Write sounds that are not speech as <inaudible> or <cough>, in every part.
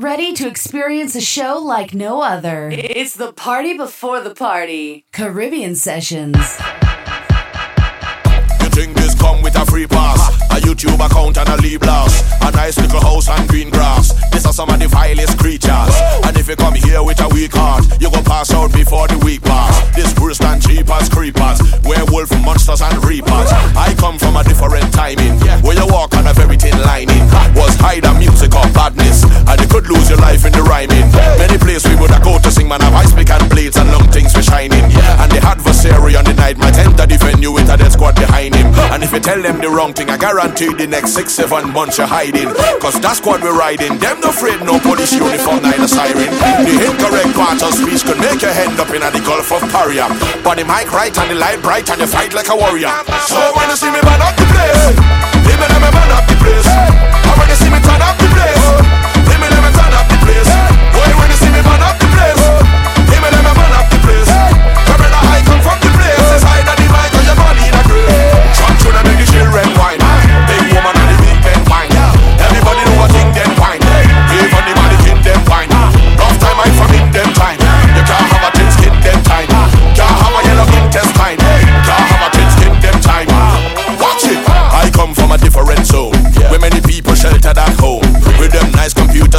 Get ready to experience a show like no other. It's the party before the party. Caribbean Sessions. You think this come with a free pass? YouTube account and a leave blast. A nice little house and green grass. This are some of the vilest creatures. And if you come here with a weak heart, you gon' pass out before the week pass. This worse than cheap creepers. Werewolf monsters and reapers. I come from a different timing. Where you walk on a very thin lining. Was hide a music or badness. And you could lose your life in the rhyming. Many places we would have go to sing, man. Have ice pick and blades and long things for shining. And the adversary on the night might enter the venue with a dead squad behind him. And if you tell them the wrong thing, I guarantee the next six, seven months you're hiding. Cause that's what we're riding. Them no afraid, no police uniform, neither siren. The incorrect part of speech could make your head up in the Gulf of Paria. But the mic right and the light bright and you fight like a warrior. So when you see me man up the place, let me man up the place. And when you see me turn up the place,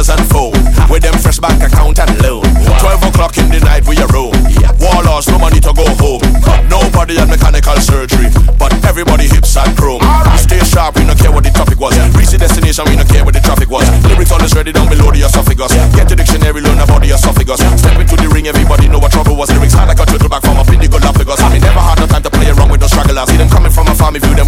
and phone. With them fresh bank account and loan. 12 o'clock in the night we are roam. Warlords, no money to go home. Nobody had mechanical surgery. But everybody hips and chrome. Stay sharp, we don't care what the topic was. Reach the destination, we don't care what the traffic was. Lyrics always ready down below the esophagus. Get the dictionary, learn about the esophagus. Step into the ring, everybody know what trouble was. Lyrics hard like a turtle back from the Galapagos. I mean, never had no time to play around with those stragglers. See them coming from a farm, view them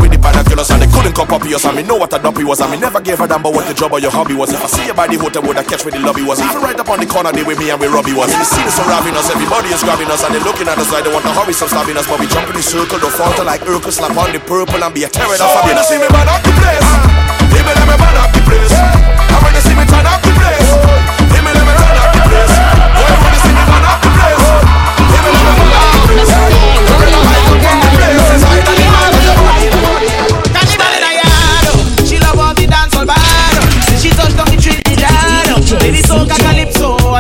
with. And they couldn't come up us. I mean, know what a dumpy was. I mean, never gave a damn about what the job or your hobby was. If I see you by the hotel, would I catch where the lobby was? Even right up on the corner, they with me and we Robbie was. You see this surrounding us, everybody is grabbing us. And they looking at us like they want to hurry, some stabbing us. But we jump in the circle, don't falter like Urkel, slap on the purple and be a terror. So when you see me man up the place, let me let me man up the place. And when you see me turn up the place, let me let me turn up the place.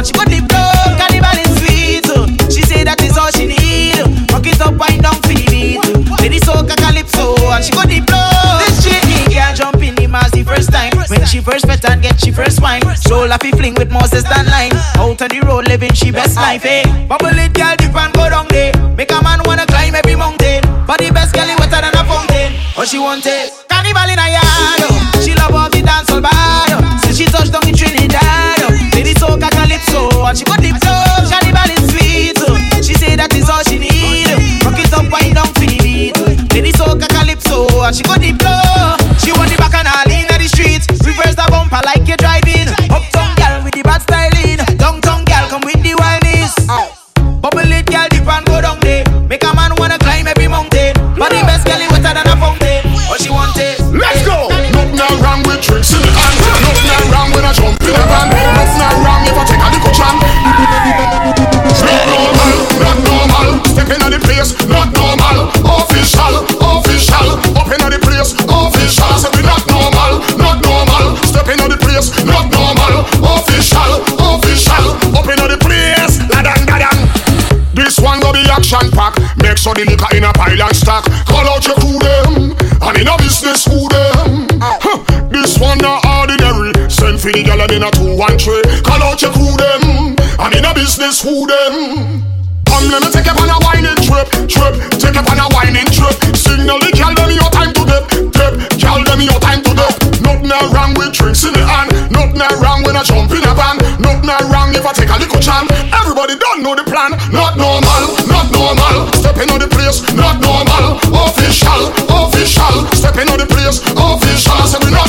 She got the blow. Cannibal is sweet, she say that is all she need. Rock it up, wind down, feel it. Lady soca calypso, and she got the blow. This chick can't jump in the mass the first time. When she first met and get she first wine, so laughy fling with Moses and line. Out on the road living she best life, eh? Bubble it, girl, dip and go down there. Make a man wanna climb every mountain. But the best girl is wetter than a fountain. All she want is cannibal in a yard. And she got the flow. Cannibal is sweet. She say that is all she need. Rock it up, wind down for the beat. Lady soca calypso, and she got the flow. She want the back and all in the streets. Reverse the bumper like you're driving. Uptown girl with the bad styling. Sure the liquor in a pile and stack. Call out your crew them, and in a business who them. Huh. This one not ordinary. Send for the gal and in a two one tray. Call out your crew them, and in a business who them. Come let me take you on a wining trip, trip. Take you on a wining trip. Signal the gal them your time to dip, dip. Gal them your time to dip. Nothing not wrong with drinks in the hand. Nothing not wrong when I jump in a van. Nothing not wrong if I take a little chance. Everybody don't know the plan. Not normal, not normal. Stepping on the place, not normal. Official, official. Stepping on the place, official. Say we not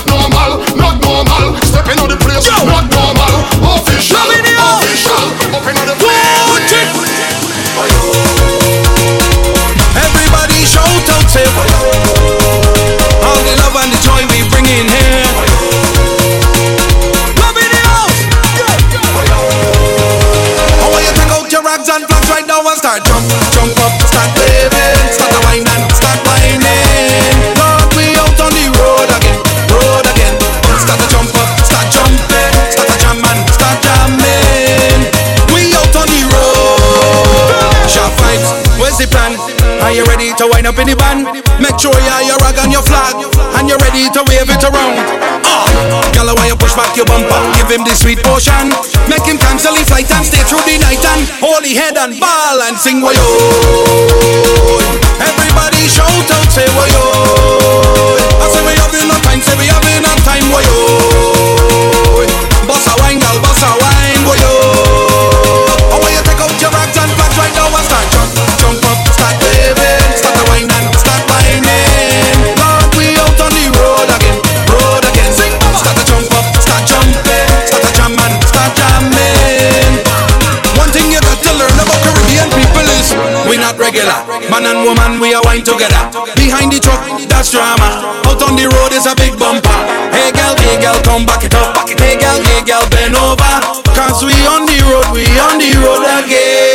Are you ready to wind up in the band? Make sure you have your rag and your flag, and you're ready to wave it around. Ah, Gala, why you push back your bumper? Give him the sweet potion, Make him cancel the flight and stay through the night and hold the head and ball and sing way Everybody shout out, say way I say we having a time, say we having a time, way Bossa wine, gal, bossa wine. Man and woman, we are wine together. Behind the truck, that's drama. Out on the road is a big bumper. Hey girl, hey girl, come back it up. Hey girl, hey girl, bend over. Cause we on the road, we on the road again.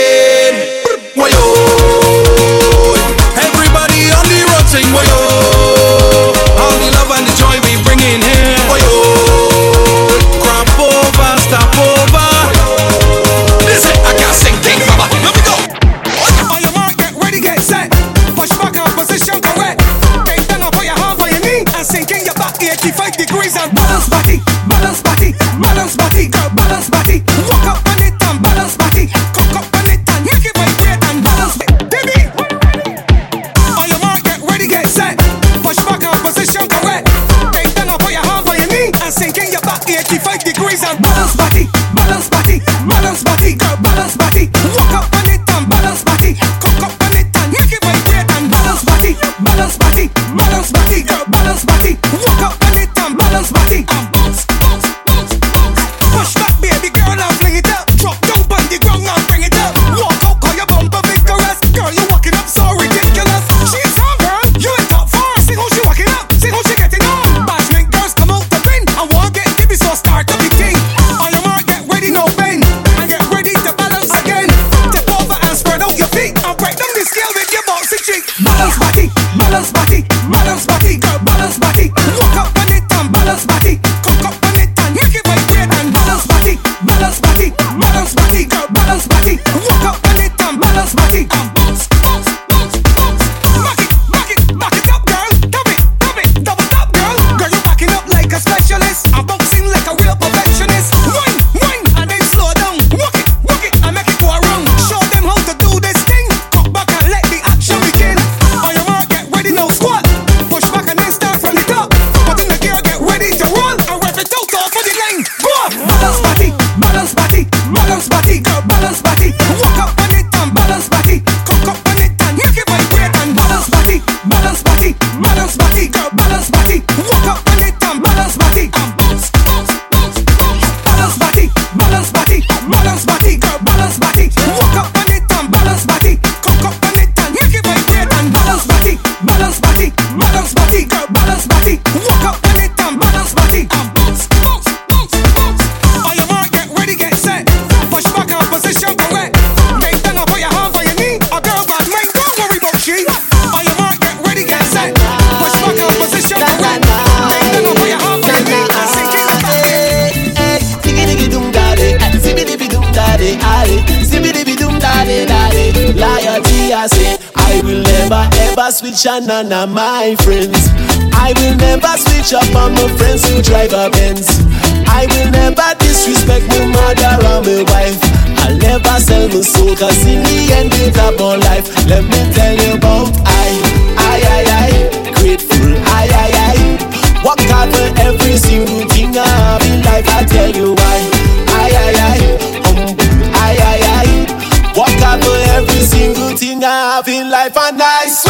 switch on none of my friends. I will never switch up on my friends who drive a Benz. I will never disrespect my mother or my wife. I'll never sell my soul, cause in the end it's about life. Let me tell you about I, I, I, I, grateful, I, I, I. Work hard for every single thing I have in life, I tell you why. I, I, I, humble, I, I, I. Work hard for every single thing I have in life, and I swear.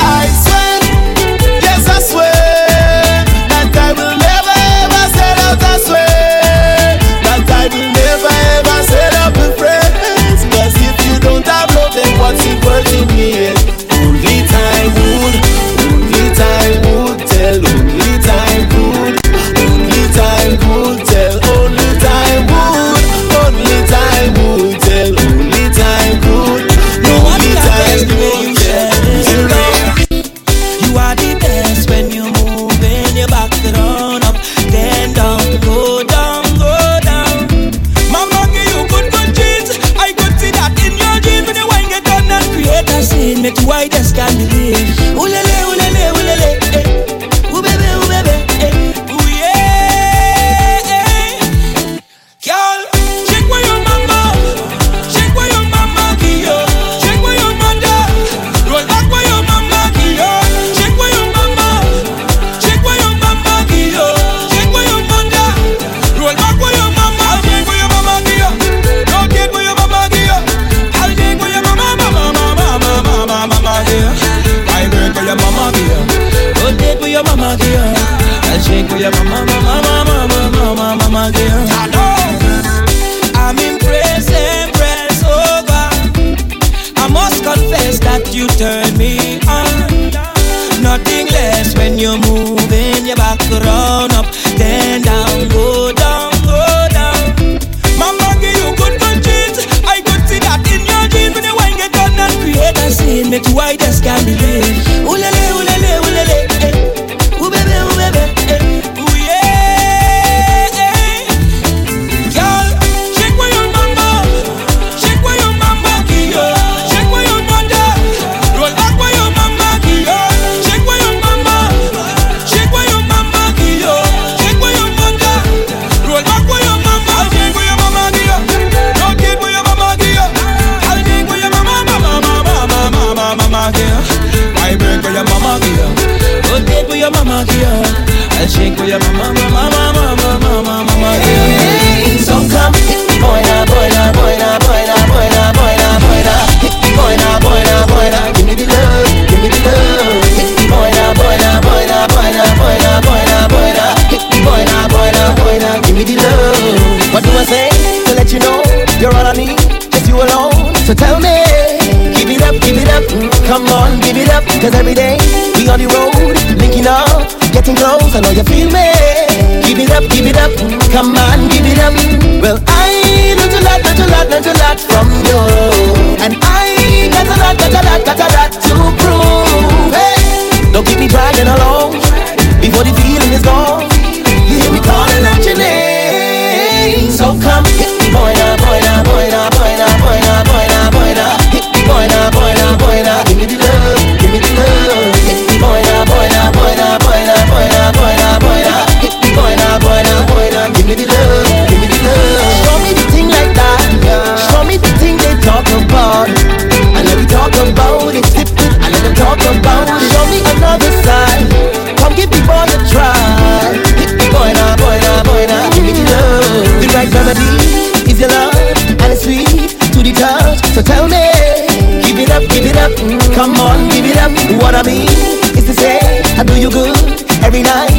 I mama girl. I shake with your mama, mama, mama, mama, mama, mama girl. I know. I'm impressed, impressed over. I must confess that you turn me on. Nothing less when you're moving your back round up, then down, go down. Make you white as can be getting close, I know you feel me. Give it up, give it up, come on, give it up. Well, I learned a lot, learned a lot, learned a lot from you. And I got a lot, got a lot, got a lot to prove. Hey, don't keep me dragging along before the feeling is gone. You hear me calling out your name, so come get me, boy, up. Come on, give it up. What I mean is to say, I do you good every night.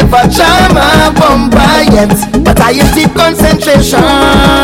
never charm a bumper yet, but I still concentration.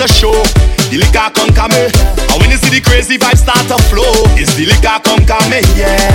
a show. The liquor conquer me. And when you see the crazy vibes start to flow, it's the liquor conquer me. Yeah.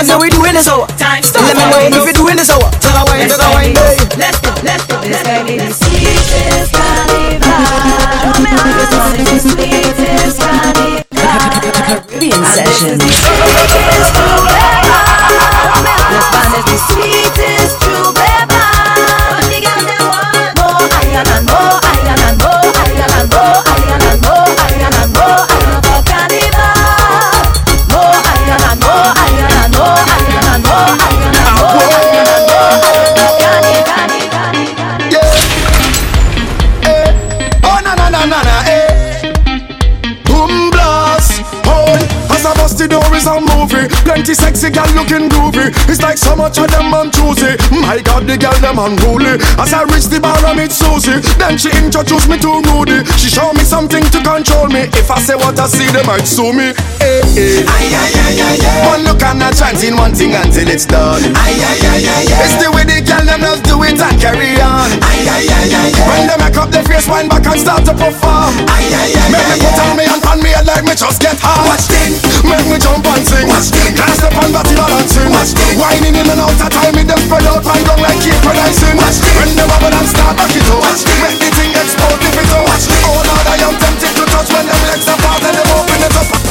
And we do much of them man choosy. My God, the girl them unruly. As I reach the bar, I meet Susie. Then she introduced me to Rudy. She showed me something to control me. If I say what I see, they might sue me. Eh, eh. Hey, hey. Aye, aye, aye, aye, aye. One look and a chance in one thing until it's done. Aye, aye, aye, aye, aye. It's the way they girl them just do it and carry on. Aye, aye, aye, aye, aye. When they make up their face, wind back and start to perform. Aye, aye, aye, make me put on me and on me head like me just get hot. Watch thing. Make me jump and sing. Watch thing. Class up and body balancing. Watch thing. Wining in and out of time, me them spread out and down like keep pronouncing. Watch thing. When they wobble and start back it up. Watch thing. Make the thing explode if it up. Watch thing out when them legs apart and them open it up.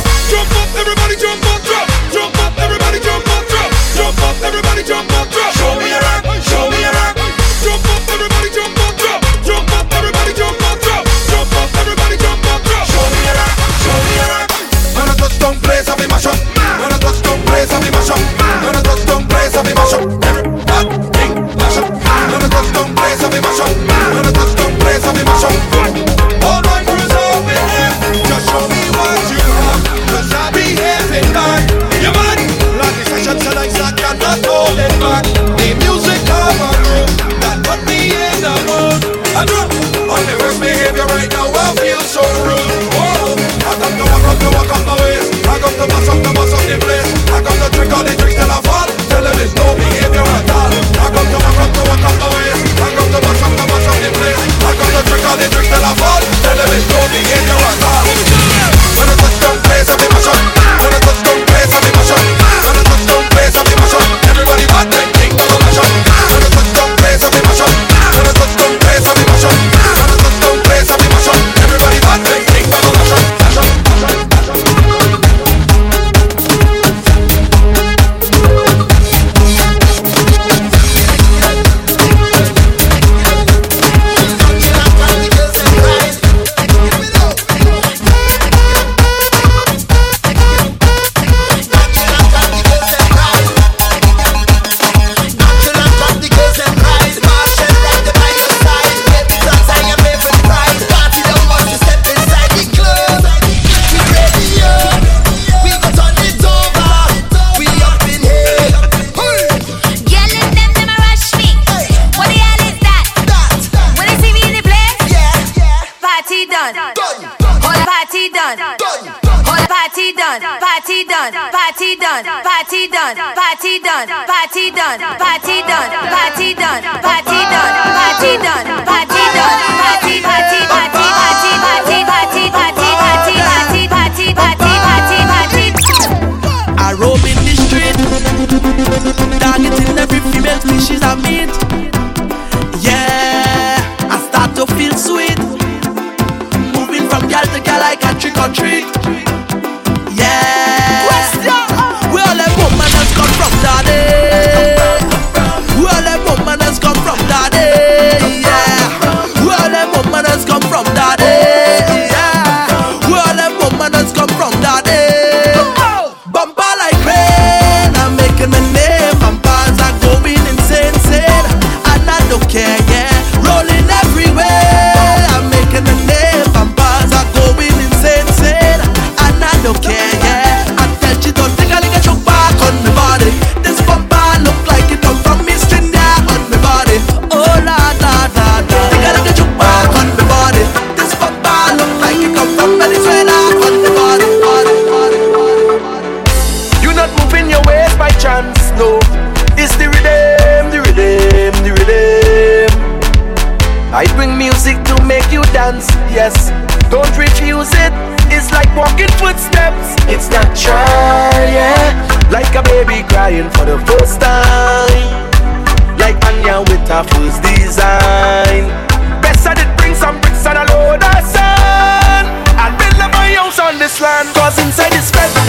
I bring music to make you dance, yes. Don't refuse it, it's like walking footsteps. It's not trying, yeah. like a baby crying for the first time. Like Anya with her fool's design. Best that it brings some bricks and a load of sand. I'll build up my house on this land, cause inside is fed.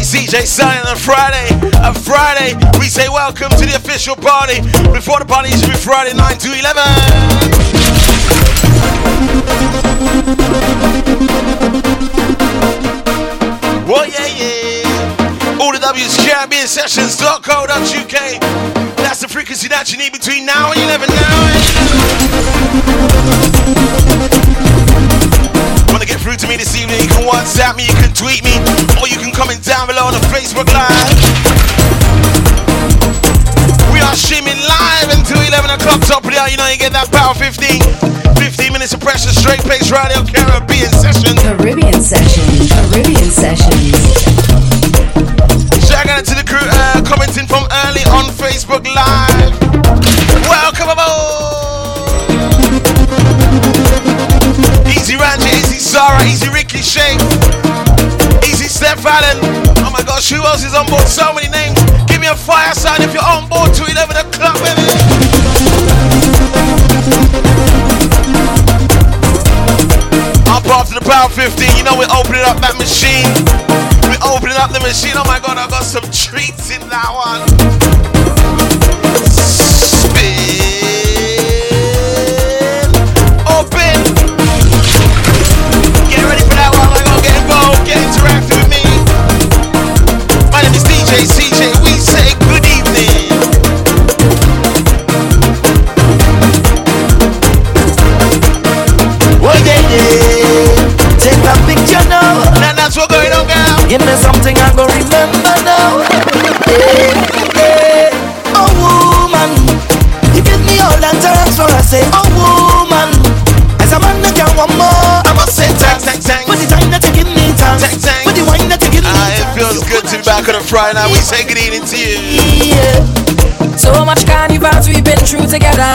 CJ signing on Friday. On Friday, we say welcome to the official party. Before the party, be Friday 9 to 11. Well, yeah, yeah. All the W's, Caribbean Sessions.co.uk. That's the frequency that you need between now and 11 now. Through to me this evening? You can WhatsApp me, you can tweet me, or you can comment down below on the Facebook Live. We are streaming live until 11 o'clock. Top of the hour, you know you get that power 15. 15 minutes of pressure, straight pace radio, Caribbean session. Caribbean session. Caribbean sessions. Shout out to the crew uh, commenting from early on Facebook Live. Easy Ricky Shane, Easy Steph Allen. Oh my gosh, who else is on board? So many names. Give me a fire sign if you're on board to 11 o'clock, baby. Up after the power 15, you know we're opening up that machine. We're opening up the machine. Oh my god, I got some treats in that one. Give me something I go remember now. Hey, hey. Oh woman, you give me all that time for I say, oh woman. As a man, I can want more. I must say thanks, thanks, thanks. For the time that you give me time. Thanks, thanks. For the wine that you give me ah, It feels good to be back on a Friday night. We say good evening to you. Yeah. So much carnivals we've been through together.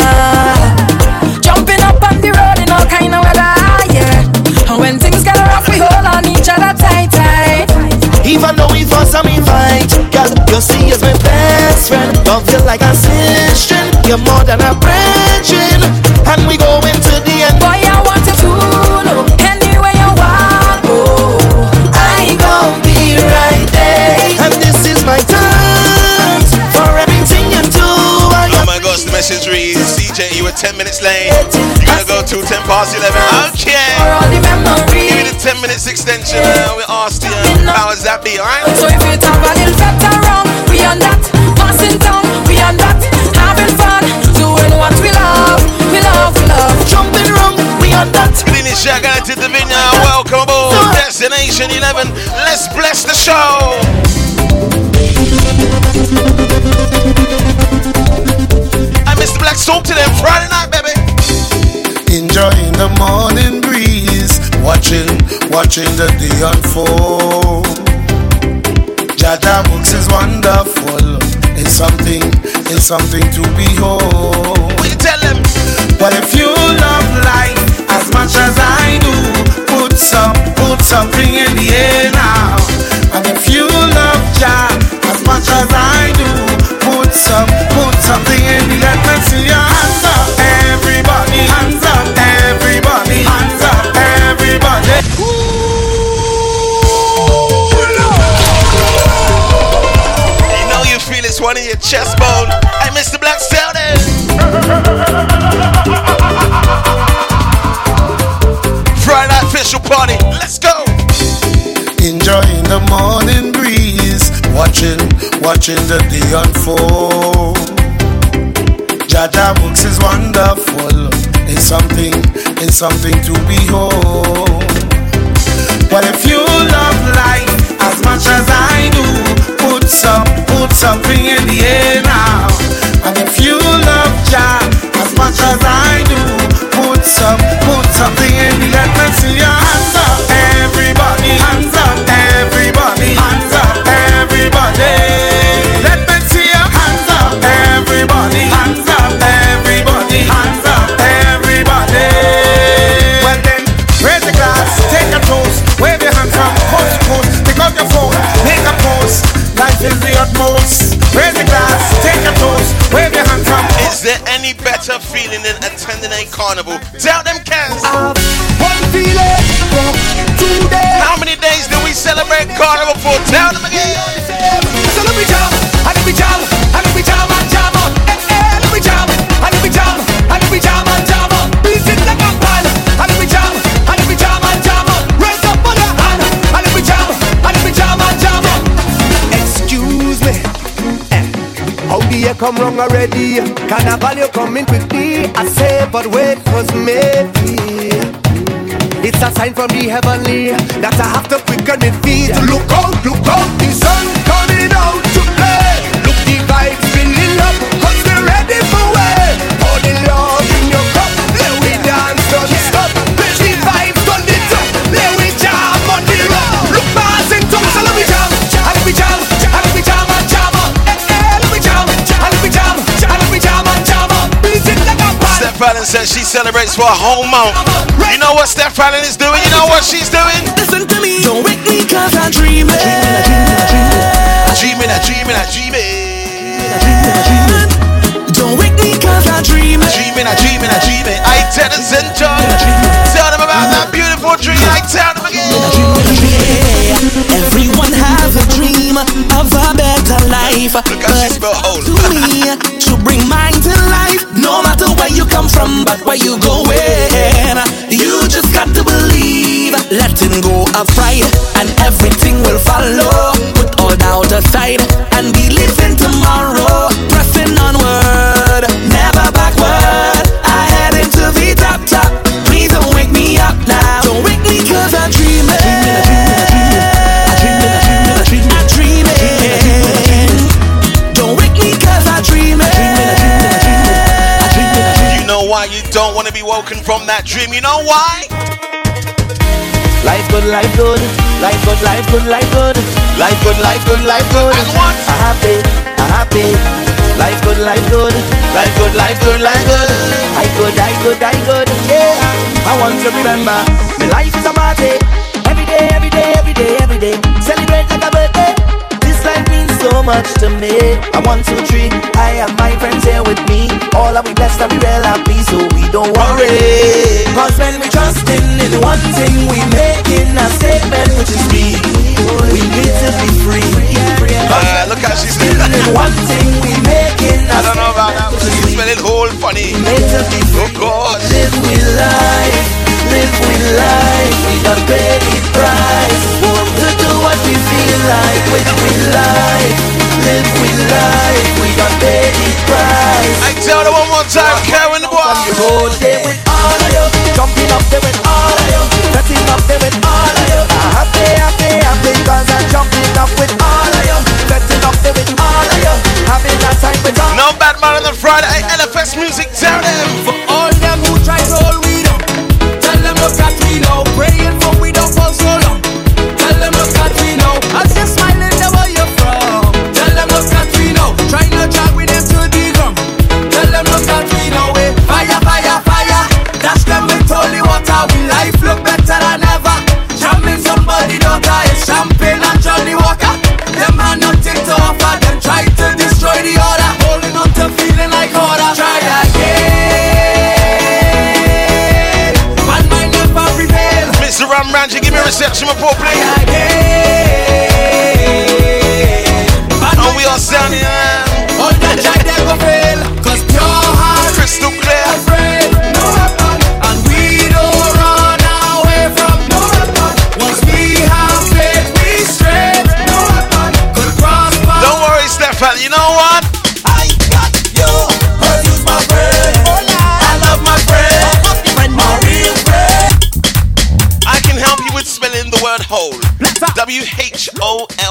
Jumping up on the road in all kind of weather, yeah. And when things get rough, we hold on each other tight. Even though we and we fight, girl, you see as my best friend. Love you like a sister, you're more than a brethren. And we go into the end. Boy, reads you were 10 minutes late. You gotta go to 10 past 11. Okay. Give me the 10 minutes extension. Uh, we asked you, how does that be, alright? So if you talk a little better wrong, we on that. Passing down, we on that. Watching the day unfold. Jaja books is wonderful. It's something, it's something to behold. What tell them? But if you love life as much as I do, put some, put something in the air now. And if you love Jah as much as I do, put some, put something chest bone. Hey, Mr. Black, tell them. <laughs> Friday official party. Let's go. Enjoying the morning breeze, watching, watching the day unfold. Jaja books is wonderful. It's something, it's something to behold. But if you love life as much as I do, some, put something in the air now. And if you love Jah as much as I do, put some, put something in the let me see your hands up, everybody, hands up, is the utmost. Raise the glass, take a toast, wave your hand from. Is there any better feeling than attending a carnival? Tell them, cans. One feeling, go today. How many days do we celebrate Carnival for? Tell them again. So let me jam, and let come wrong already? Carnival you coming quickly, I say, but wait, cause maybe. It's a sign from the heavenly that I have to quicken my feet. Look out, look out, the sun Allen says she celebrates for a whole month. You know what Steph Allen is doing? You know what she's doing? Listen to me. Don't wake me cause I'm dreaming. Dreaming, I dreaming, I dreaming. Don't wake me cause I'm dreaming. Dreaming, I dreaming, I dreaming. I tell them Central. Tell them about that beautiful dream. I tell them again. Everyone has a dream of a better life. Look how she spell whole. To me, to bring mine to life. No matter come from, but where you going, you just got to believe. Letting go of pride, and everything will follow. Put all doubt aside to be woken from that dream? You know why? Life good, life good, life good, life good, life good, life good, life good, life good. And what? I happy, I happy. Life good, life good, life good, life good, life good. I good, I good, I good. Yeah, I want to remember, my life is a party. Every day, every day, every day, every day. So much to me. I want two, three. I have my friends here with me. All of we blessed and we real happy, so we don't worry. Cause when we trusting in one thing, we making a statement which is me. We need to be free. Uh, look how she's in one thing, we making a I don't know about that. She's spelling whole funny. Oh God. Live with life, live with life. We pay the price. We feel like with with life. Live with life. We don't pay the price. I tell her one more time, Karen boy. Hold there with all of you, jumping up all of you, setting up all of you. I'm happy, happy, happy, cause I'm jumping up with all of you, setting up all of you, having time with all. No bad man on the Friday. LFS music, tell them. For all Ranji, give me a reception report, please. And we are standing O L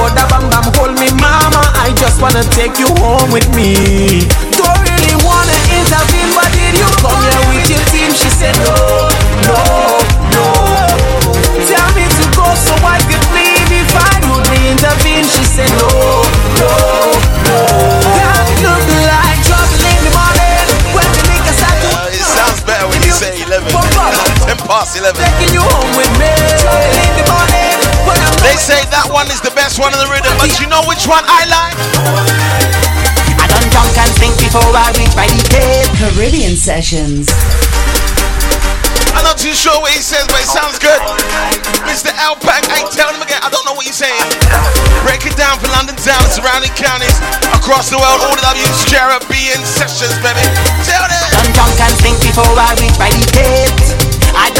but bam bam hold me, mama. I just wanna take you home with me. Don't really wanna intervene, but did you come here with your team? She said no, no, no. Tell me to go so I could leave if I would intervene. She said no, no, no. That look like trouble in the morning when the niggas start to Uh, it sounds better when you say 11. <laughs> 10 past 11. taking you home with me. Trouble in the morning They say that one is the best one in the rhythm, but you know which one I like? I done drunk and think before I reach my detail. Caribbean Sessions. I'm not too sure what he says, but it sounds good. Mr. Alpac, I tell him again, I don't know what he's saying. Break it down for London town and surrounding counties across the world. All the W's, Caribbean sessions, baby. Tell them. Done drunk and think before I reach my detail.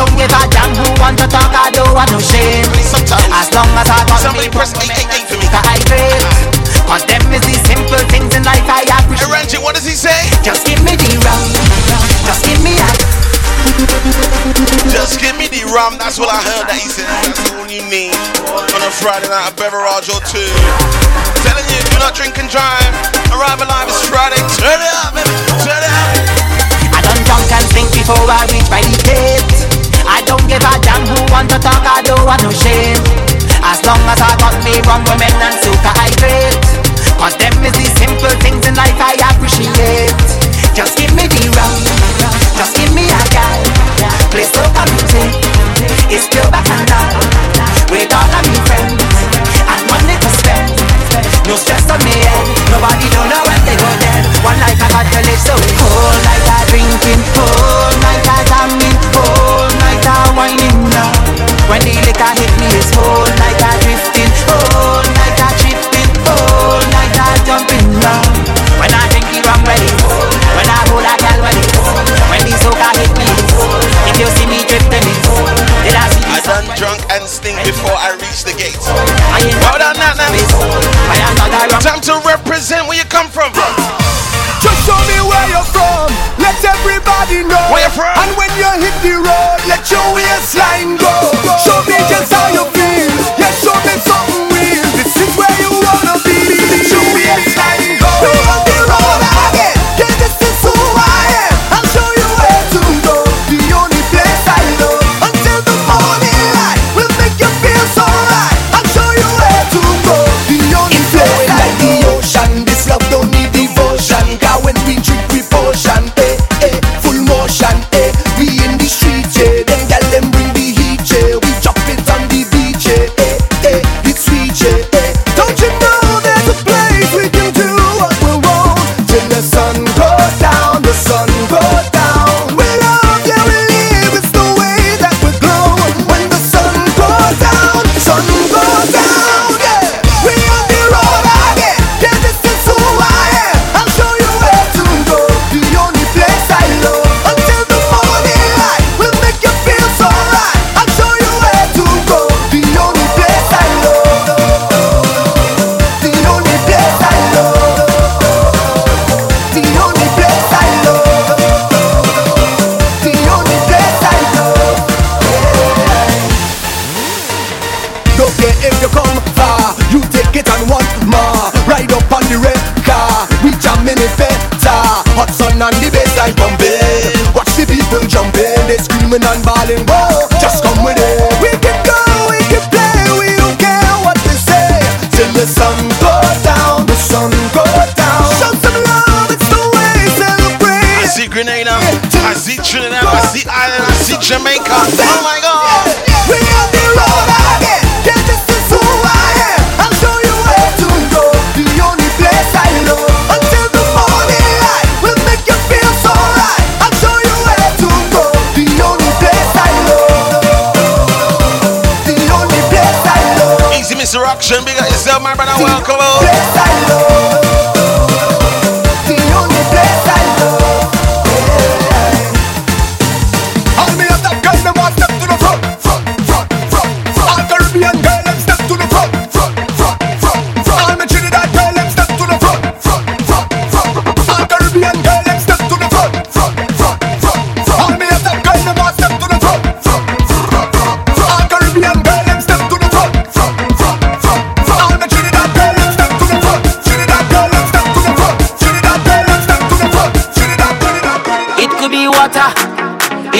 I don't give a damn who want to talk, I don't want no shame. Sometimes. As long as I got Somebody press 888 for me. I hydrate. Cause them is the simple things in life I appreciate. Hey, Ranjit, what does he say? Just give me the rum. Just give me a. Just give me the rum, that's what I heard that he said. That's all you need on a Friday night, a beverage or two. Telling you, do not drink and drive. Arrive alive, it's Friday. Turn it up, baby. Turn it up. I done drunk and think before I reach my detail. I don't give a damn who want to talk, I don't want no shame. As long as I got me rum, women and soca hydrate. Cause them is the simple things in life I appreciate. Just give me the rum, just give me a guy. Play soca music, it's pure back and down. With all of me friends, and money to spend. No stress on me head, nobody don't know when they go dead. One night I got to live so whole night I drinking, whole drunk and stink before I reach the gates. I ain't Well done, that now. I am not a rum. Time to represent where you come from. Just show me where you're from. Let everybody know. Where you from? And when you hit the road, let your waistline go. Show me just how you feel.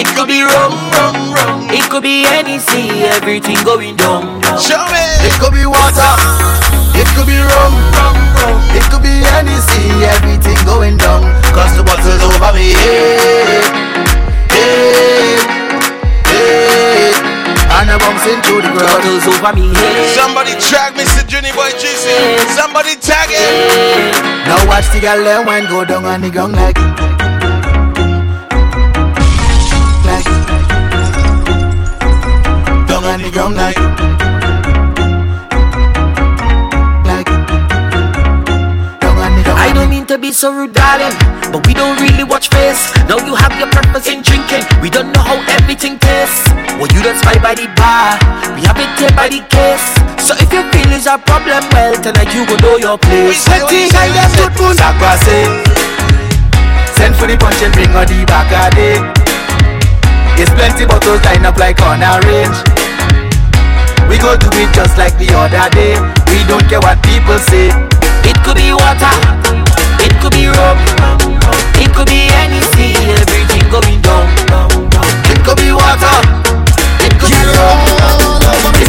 It could be rum, rum, rum. It could be any sea, everything going down. Show me. It could be water, it could be rum, rum, rum. It could be any sea, everything going down. Cause the bottle's over me. Hey, hey, hey. And I'm bouncing through the ground. Bottles over me head. Somebody tag Mr. Junior Boy Juicy. Somebody tag it. Now watch the girl let wine go down on the ground like Like on the ground like Like Down on the ground I don't mean to be so rude, darling, but we don't really watch face. Now you have your purpose in drinking. We don't know how everything tastes. Well, you don't spy by the bar. We have it here by the case. So if you feel is a problem, well, tonight you go know your place. Sweaty guy them good moon Send for the punch and bring on the back day There's plenty bottles line up like on a range We go do it just like the other day. We don't care what people say. It could be water, it could be rum, it could be any sea, everything going down. It could be water. It could be rum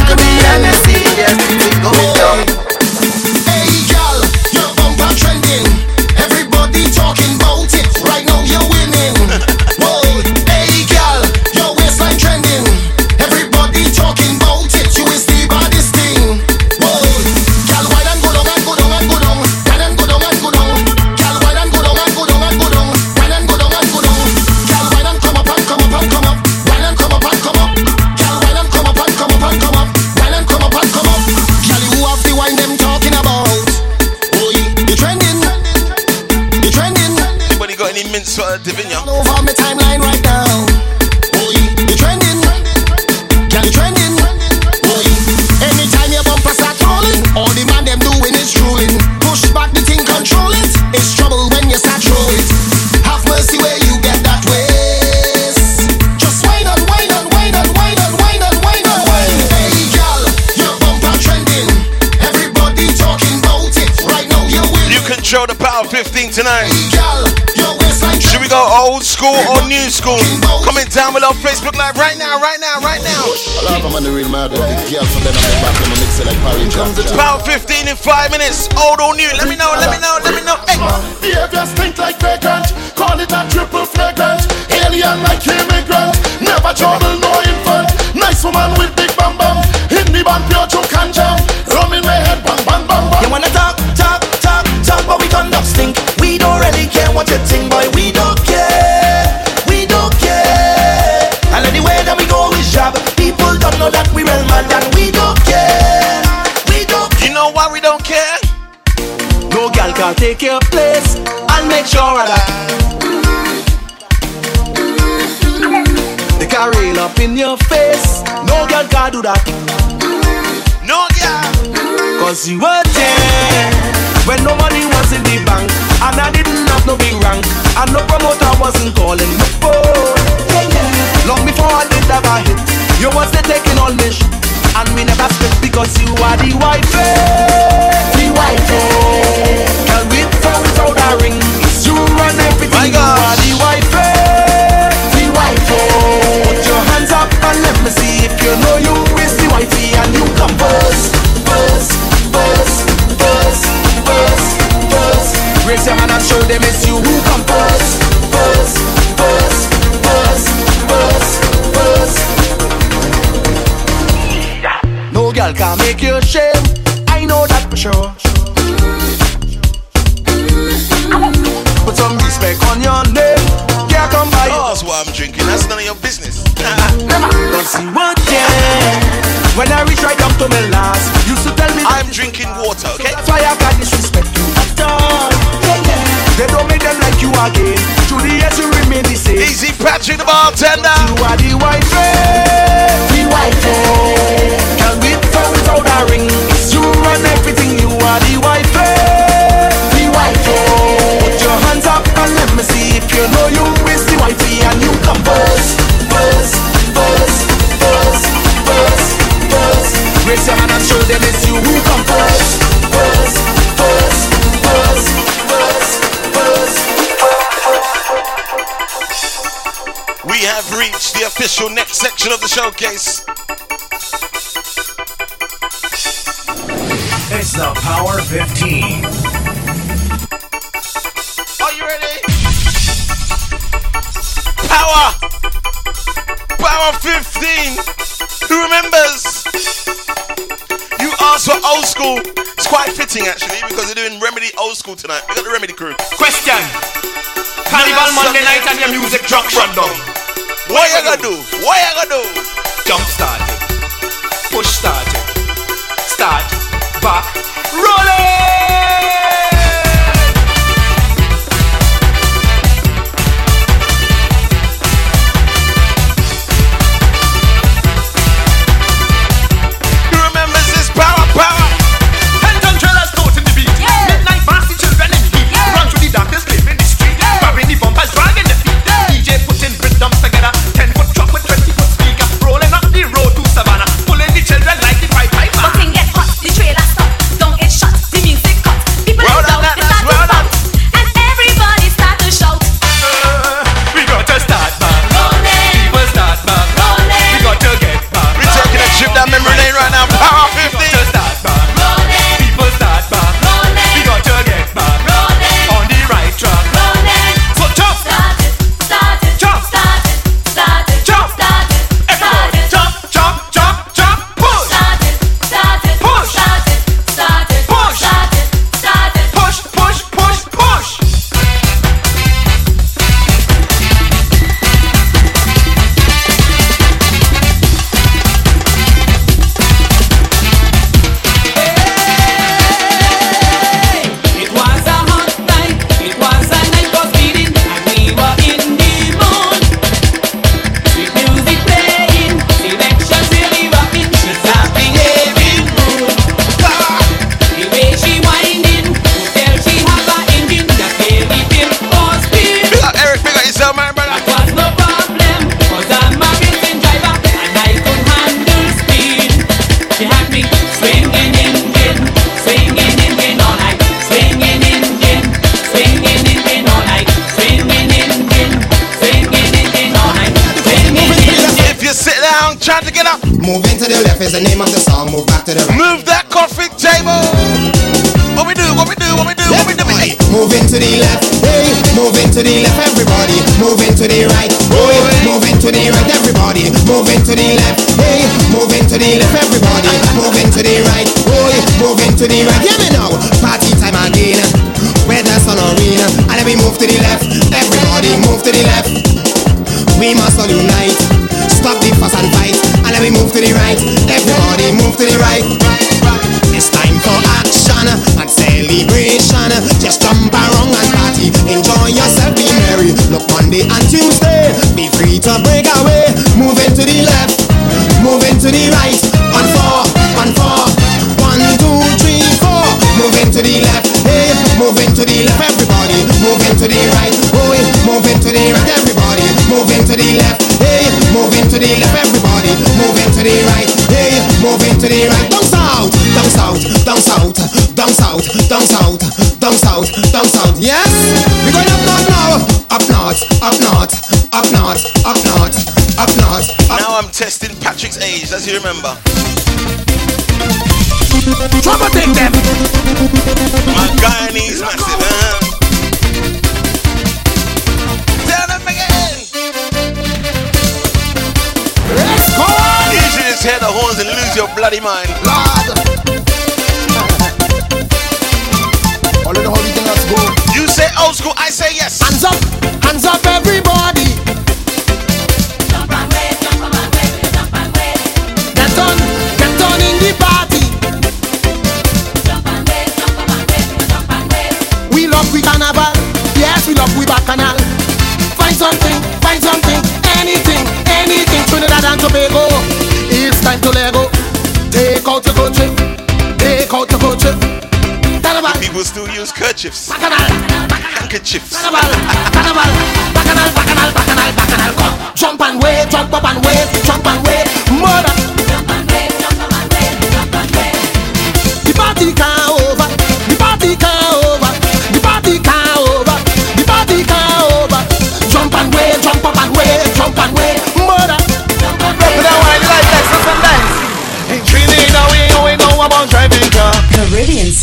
15 tonight. Girl, your waistline Should we go old school or new school? Comment down below Facebook Live right now, right now, right now. I love them on the real mad with the girl from them on the back, them a mix it like porridge. Power 15 in five minutes. Old or new? Let me know, let me know, let me know. Hey. Behavior stink like vagrant. Call it a triple flagrant. Alien like immigrant. Never trouble, no infant. Nice woman with big bam bam. In the band, pure choke and jam. Rum in my head, bang bang bang bang. You wanna what you think, boy. We don't care. We don't care. And anywhere that we go is job. People don't know that we real mad and we don't care. We don't. You know why we don't care? No girl can take your place and make sure of that. They can rail up in your face. No girl can do that. No girl. Cause you were there when nobody was in the bank. And I didn't have no big rank. And no promoter wasn't calling me phone. Long before I did have a hit, you was there taking all me shit. And we never split because you are the wife. The wife. Girl, without, without a ring, it's you run everything. My You are the wife. The wife. Put your hands up and let me see if you know you is the wifey and you come first. First, them it's you who come first, first, first, first, first, first. No girl can make you shame. I know that for sure. Put some respect on your name. Yeah, come by. Oh, that's what I'm drinking. That's none of your business. Never. Don't see what yeah. When I reach right up to my last, used to tell me I'm drinking water. Okay. So that's why I got this. They don't make them like you again. Through the years you remain the same. Easy Patrick the bartender. You are the white red. The white red. Can we be without a ring. You run everything. You are the white red. The white red. Put your hands up and let me see if you know you is the whitey and you come first, first, first, first, first. Raise your hand and show them it's you who come first. have reached the official next section of the showcase. It's the Power 15. Are you ready? Power! Power 15! Who remembers? You asked for old school. It's quite fitting actually because they're doing Remedy old school tonight. We got the Remedy crew. Question! Carnival Monday night and your music drop shut down. What, what you gonna do? What you gonna do? Jump start. Push start. Start. Back. Roll it.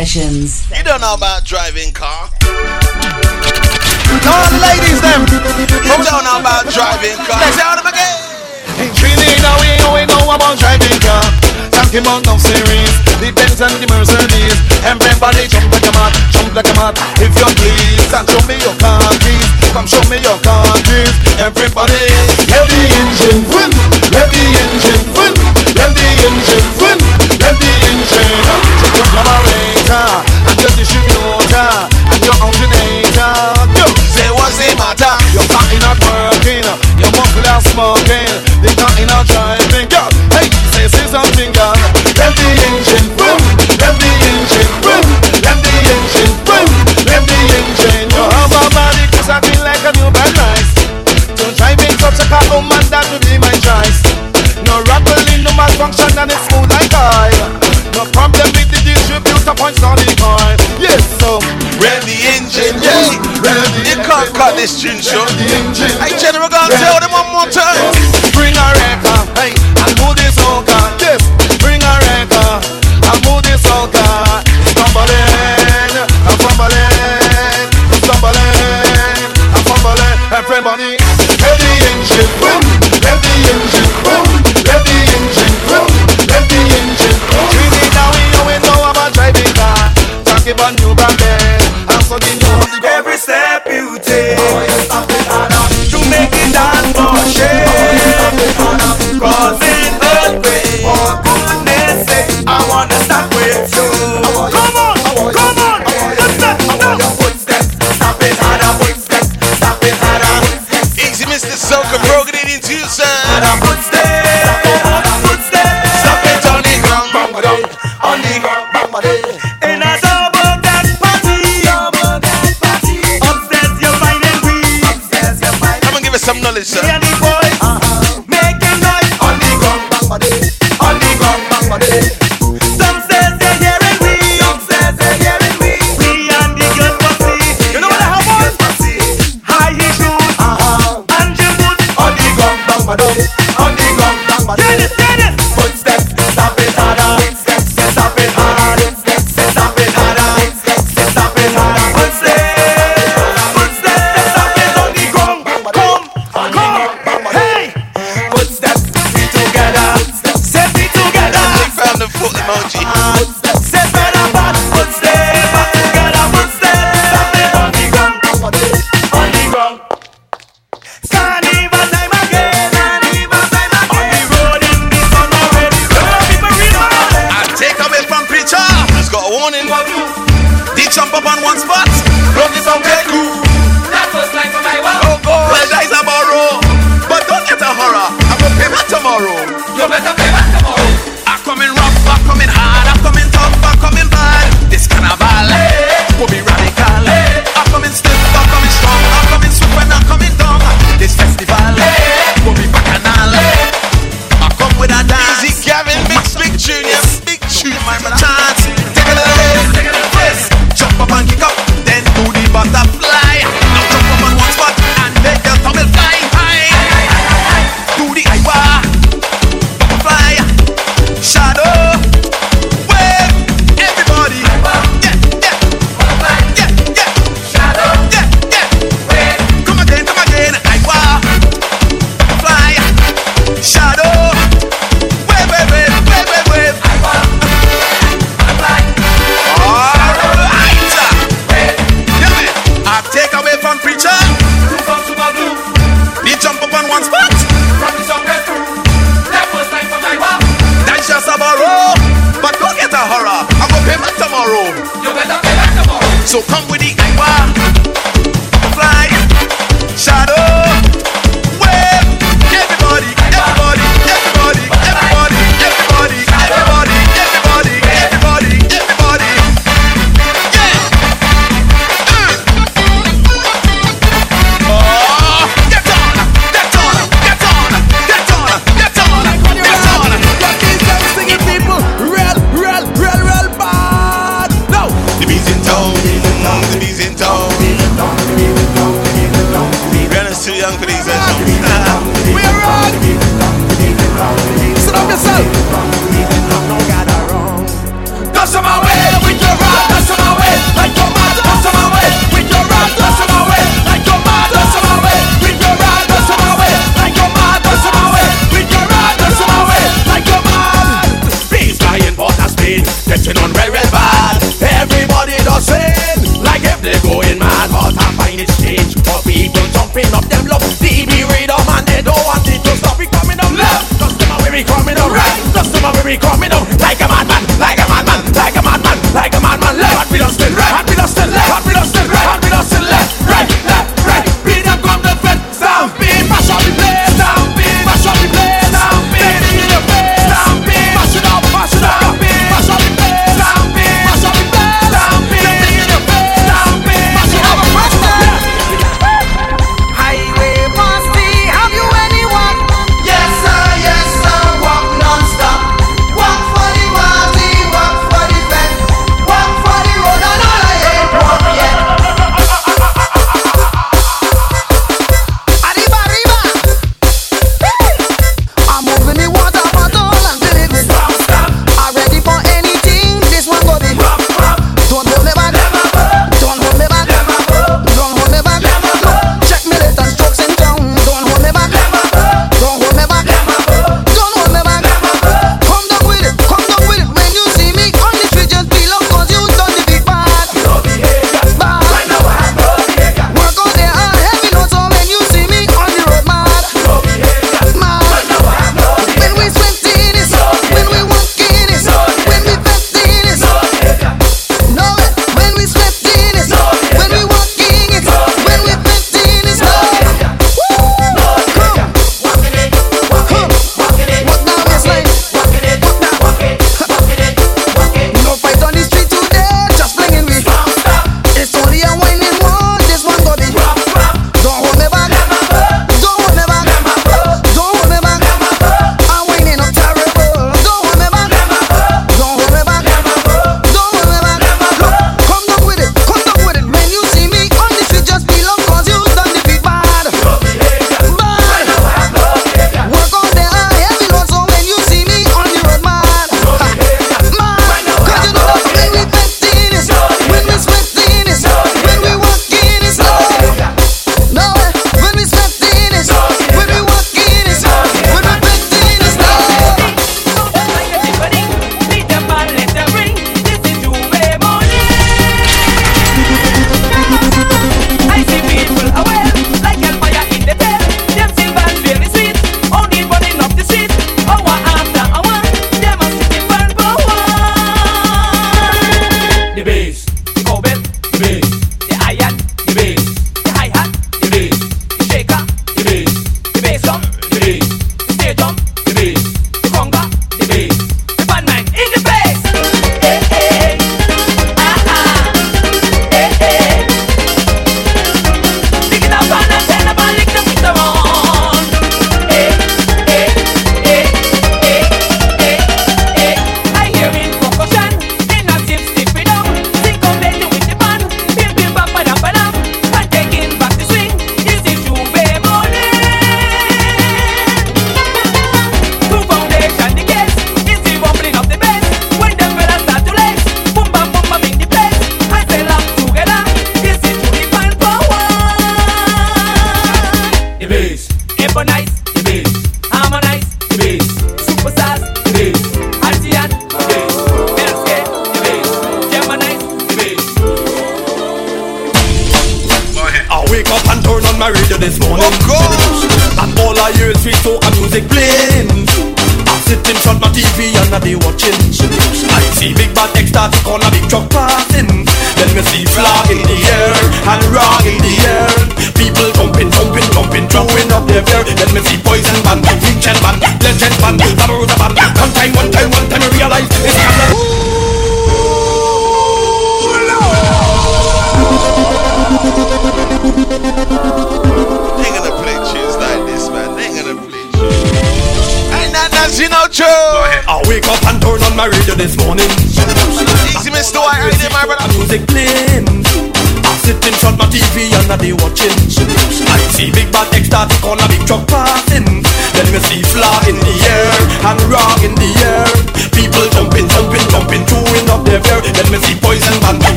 sessions. You don't know about driving car. All the ladies them. You don't know about driving car. Let's out of again. In Trinidad we only know about driving car. Talking about no series. The Benz and the Mercedes. Everybody jump like a mat, jump like a mat. If you please, and show me your car keys. Come show me your car keys. Everybody, let the engine win. Let the engine win. Let the engine win. Let the engine. Just come away. I just you you're on say what's the matter? Your car not working. Your smoking. The car not driving. Hey, say, something, girl. Let the engine boom. Let the engine boom. Let the engine boom. Let the engine. Your body like a new nice. Such a man, that be my choice. No malfunction, and it's smooth like oil. No problem a solid. Yes, so rev the engine, yes. You can't cut this tune short. Hey, General, go and tell them one more time. Bring a rapper, hey, and this.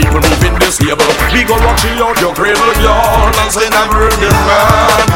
people moving this labor. We gon' rock you out your cradle, yard and say I'm Indian man.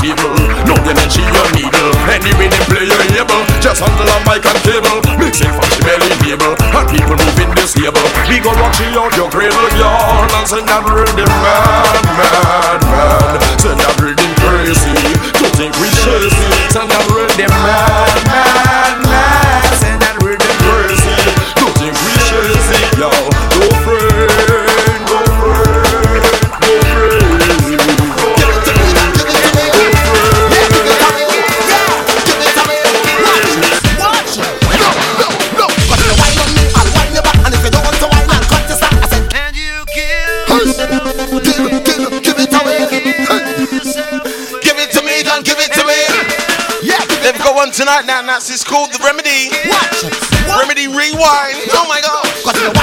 people. No, they not she your needle. Anyway, they play your able. Just handle a mic and cable. Mixing for the belly table. And people moving this table. We go rock she out your cradle, yarn. And send that rhythm, man, man, man. Send that rhythm. Now, now, now, it's called the remedy. Watch. Remedy rewind. Oh my god.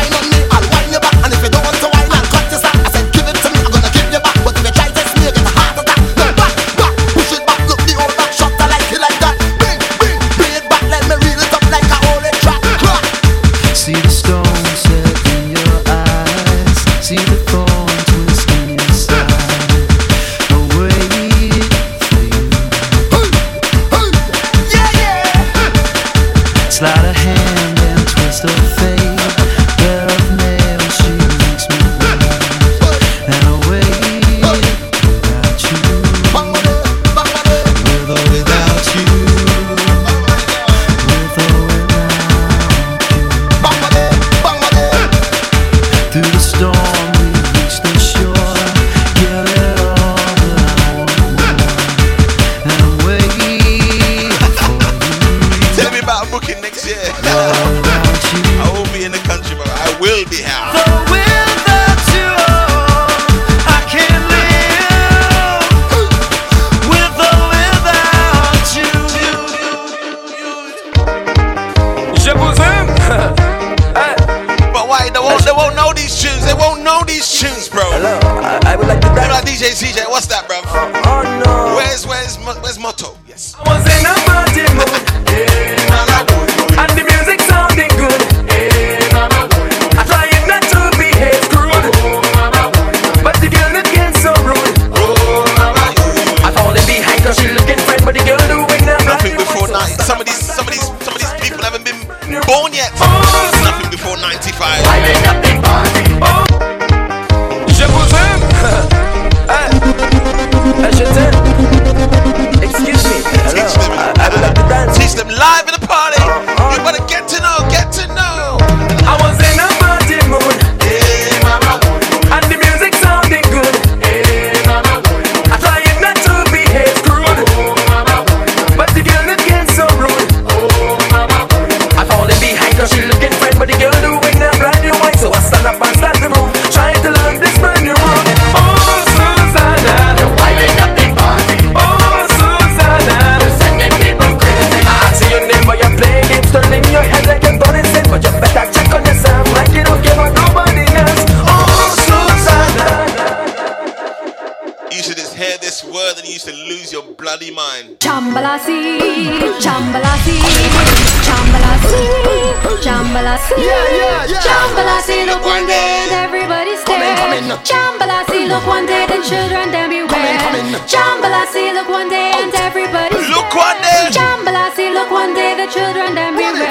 Yeah, yeah, yeah. Chambala, see, look one day, and everybody stare. Chambala, see, look one day, then children, then beware. Chambala, see, look one day, and everybody stare. Look one day. Chambala, see, look one day, the children, then beware.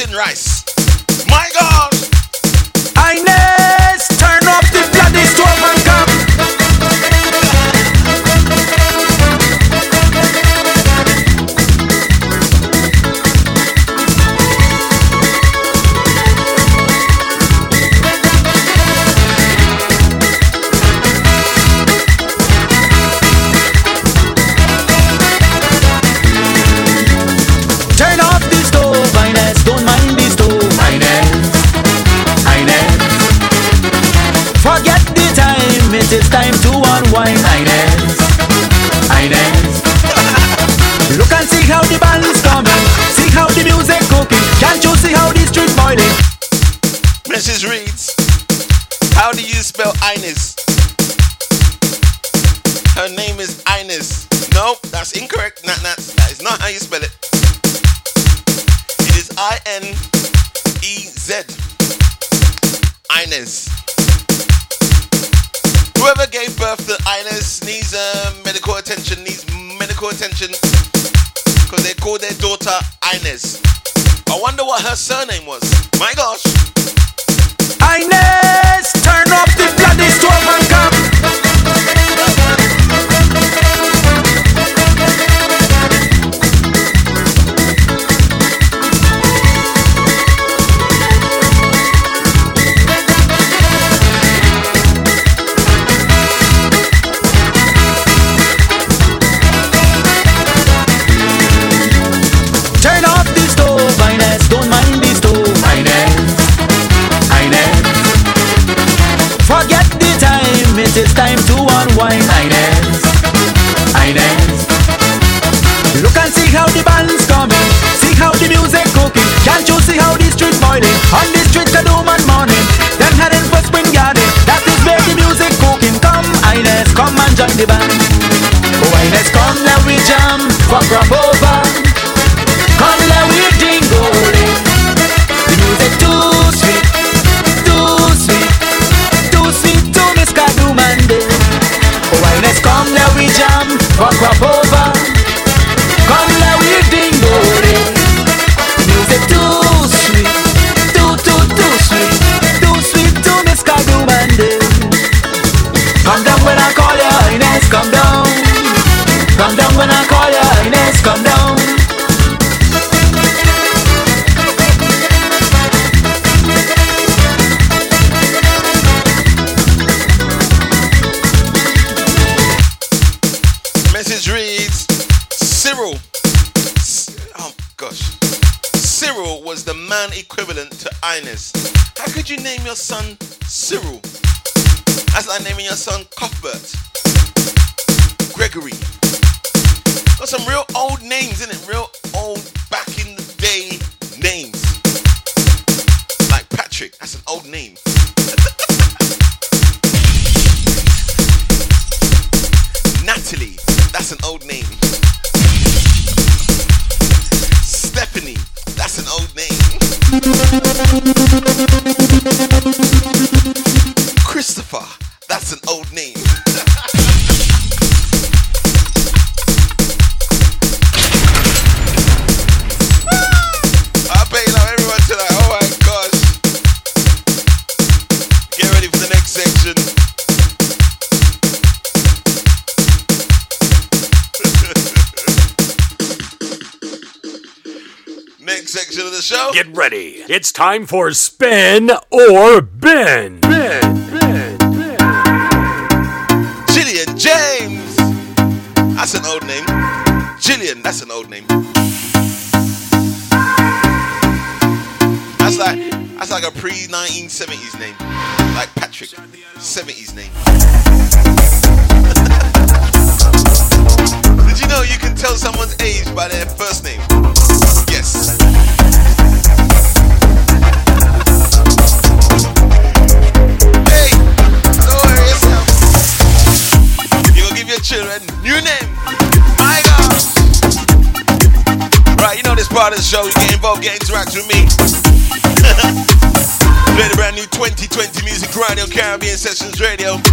washing rice. Name It's time for Spin or Bin. Bin. Gillian James. That's an old name. Gillian, that's an old name. That's like that's like a pre 1970s name. Part of the show. You get involved, get interact with me. <laughs> Play the brand new 2020 music radio Caribbean Sessions Radio.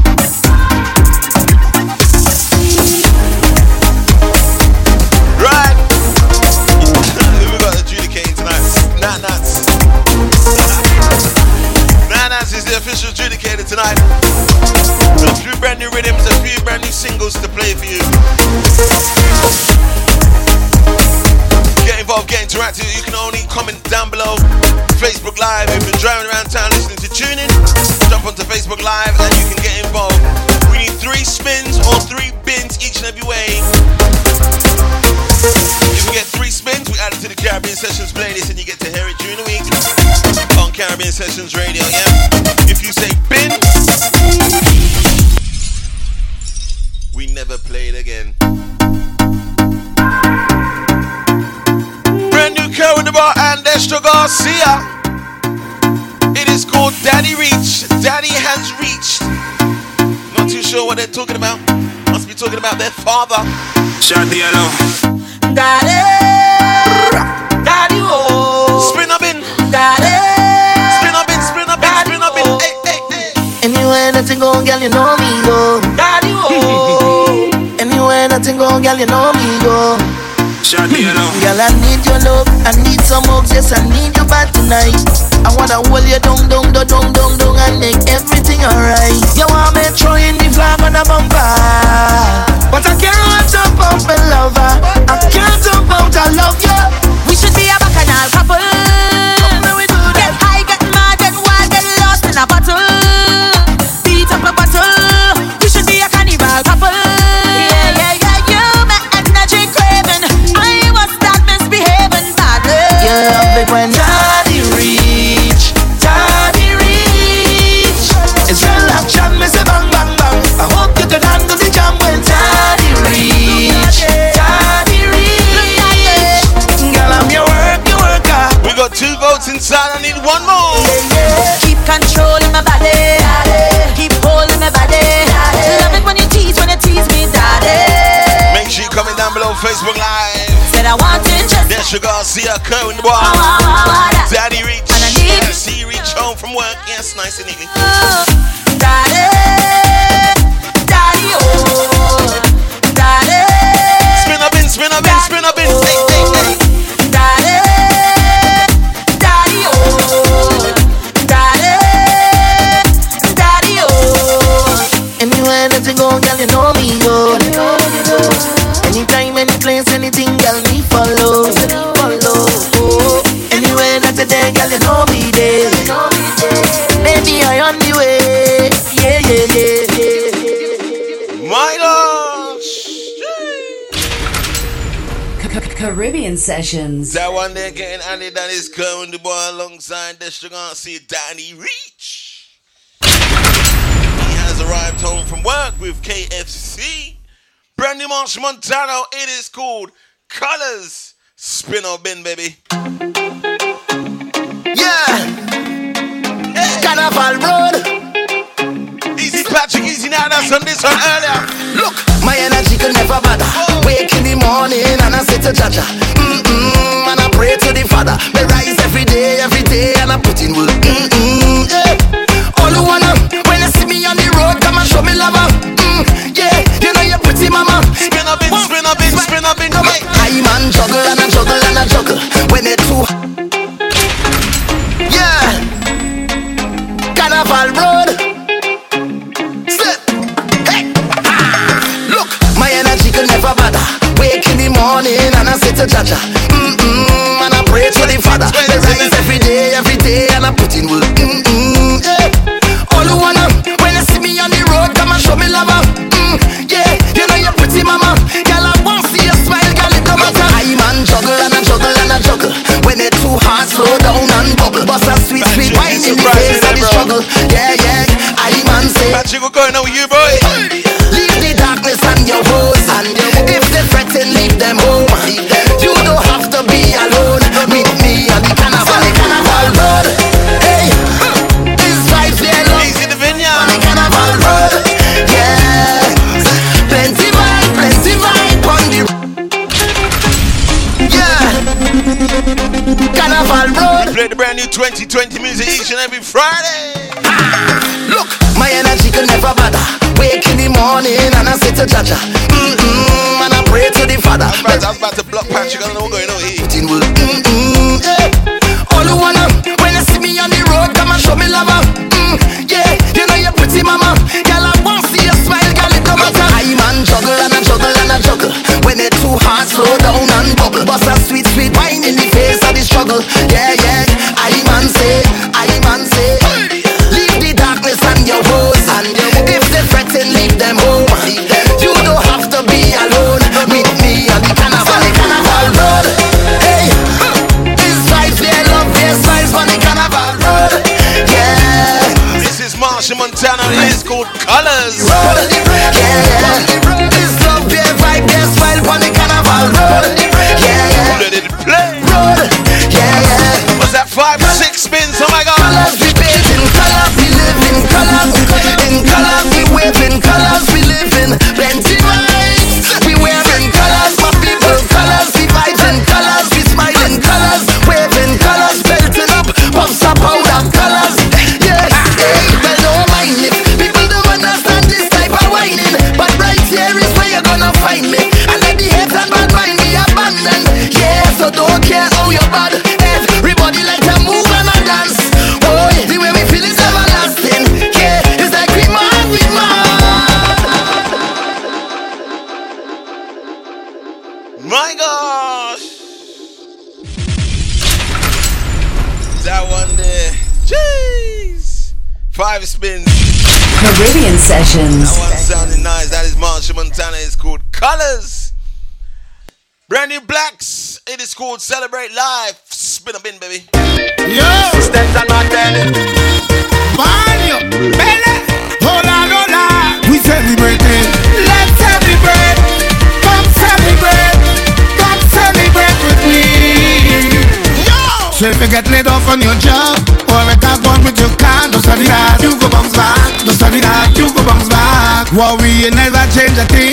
Interactive. You can only comment down below. Facebook Live. If you're driving around town listening to tuning, jump onto Facebook Live and you can get involved. We need three spins or three bins each and every way. If we get three spins, we add it to the Caribbean Sessions playlist and you get to hear it during the week on Caribbean Sessions Radio, yeah? If you say bin, talking about. Must be talking about their father. Shot the yellow. Daddy. Daddy, oh. Spin up in. Daddy. Spin up in, spin up in, spin up in. Oh. Hey, hey, hey. Anywhere nothing go, girl, you know me go. Daddy, oh. <laughs> Anywhere nothing go, girl, you know me go. Shot the yellow. <laughs> Girl, I need your love, I need some hugs, yes, I need you back tonight. I wanna hold you down, down, down, down, down, down, and make everything alright. You want me throwing flag on the bumper, but I can't jump out my lover. I can't your Garcia Kerr Sessions. That one there getting added that is Kerr in the bar alongside Destra see Danny Reach. He has arrived home from work with KFC. Brand new Machel Montano. It is called Colors. Spin or bin, baby. Yeah. Carnival Road. Easy Patrick, easy now. That's on this one earlier. Look, my energy could never bother. Oh. Wake in the morning and I say to Jaja, mm-mm, and I pray to the Father. Me rise every day, every day, and I put in work. Mm-mm, yeah. All you wanna, when you see me on the road, come and show me love. Mm, yeah, you know you're pretty, mama. Spin up in, spin up in, spin up in. Hey. I man juggle and I juggle and I juggle. When they two, yeah. Carnival Road. Step. Hey. Ah. Look, my energy could never bother. Wake in the morning and I say to Jaja, going on with you, boy? Leave the darkness and your woes. And your woes. If they threaten, leave them home. Leave them home. You don't have to be alone. Meet me on the carnival, the carnival road. Hey, this life they On the carnival road. Yeah, plenty vibe, plenty vibe on the. Yeah, carnival road. We play the brand new 2020 music each and every Friday. Worry never change a thing.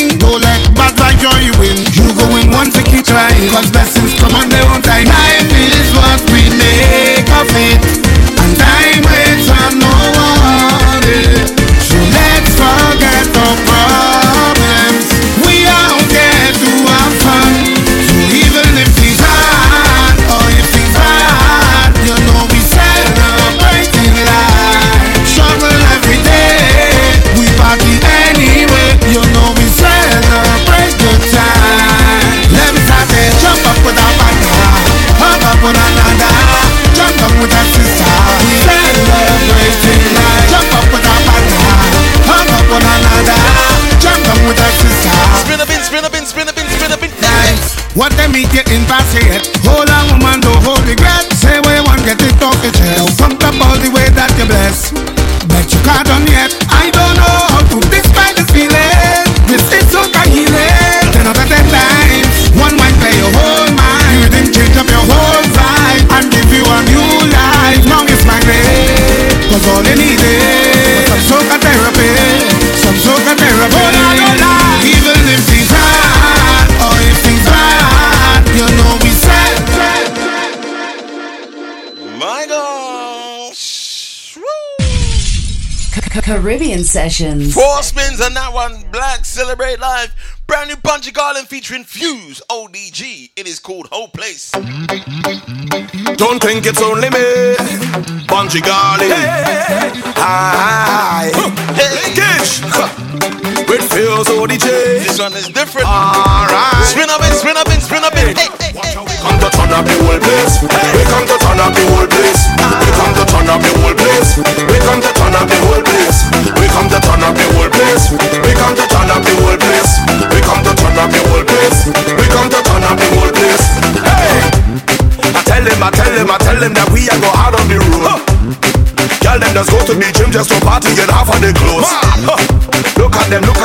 Caribbean Sessions. Four spins on that one. Black Celebrate Live. Brand new Bunji Garlin featuring Fuse ODG. It is called Whole Place. Don't think it's only me. Bunji Garlin. Hey, hi. Hey. Engage. With Fuse ODG. This one is different. All right. Spin up and spin up and spin up. Hey, hey, hey, hey. We come to turn up the whole place. Hey. We come to turn up the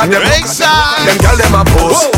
Ringside. Them girl them a pose.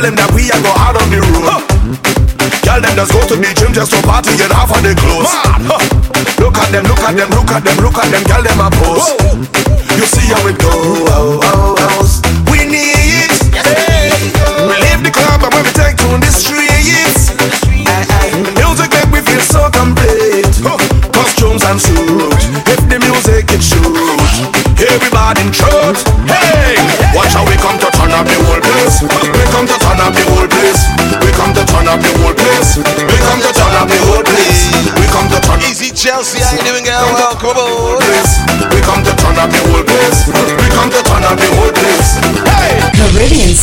Tell them, that we are go out on the road. Girl, them just go to the gym just to party and half of the clothes. Look at them, look at them, look at them, look at them, girl, them a pose.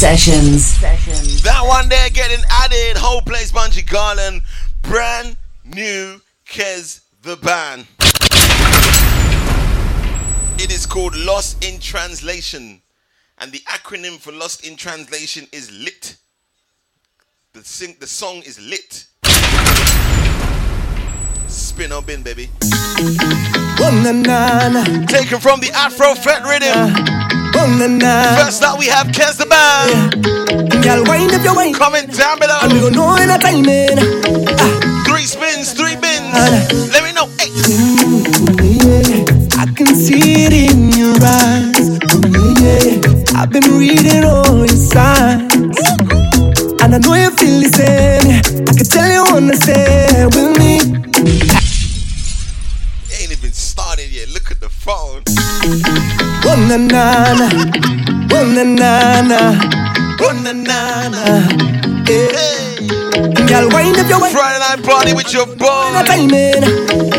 Caribbean Sessions. That one there getting added. Whole place, Bunji Garlin. Brand new Kes the Band. It is called Lost in Translation. And the acronym for Lost in Translation is LIT. The, sing- the song is LIT. Spin or bin, baby. Oh, na, na, na. Taken from the Afro Fret rhythm. Oh, na, na. First up, we have Kes the Band. Girl, wind up your wine. Comment down below. And we gon' know in a timing. Ah. Three spins, three bins. Ah, Let me know. Hey. Mm, I can see it in your eyes. Yeah, yeah. I've been reading all your signs. And I know you feel the same. I can tell you wanna stay with me. Ain't even started yet. Look at the phone. Oh na na na, oh na na na, oh na na na. Yeah. Girl, wind up your waist. Friday night party with your boy. timing.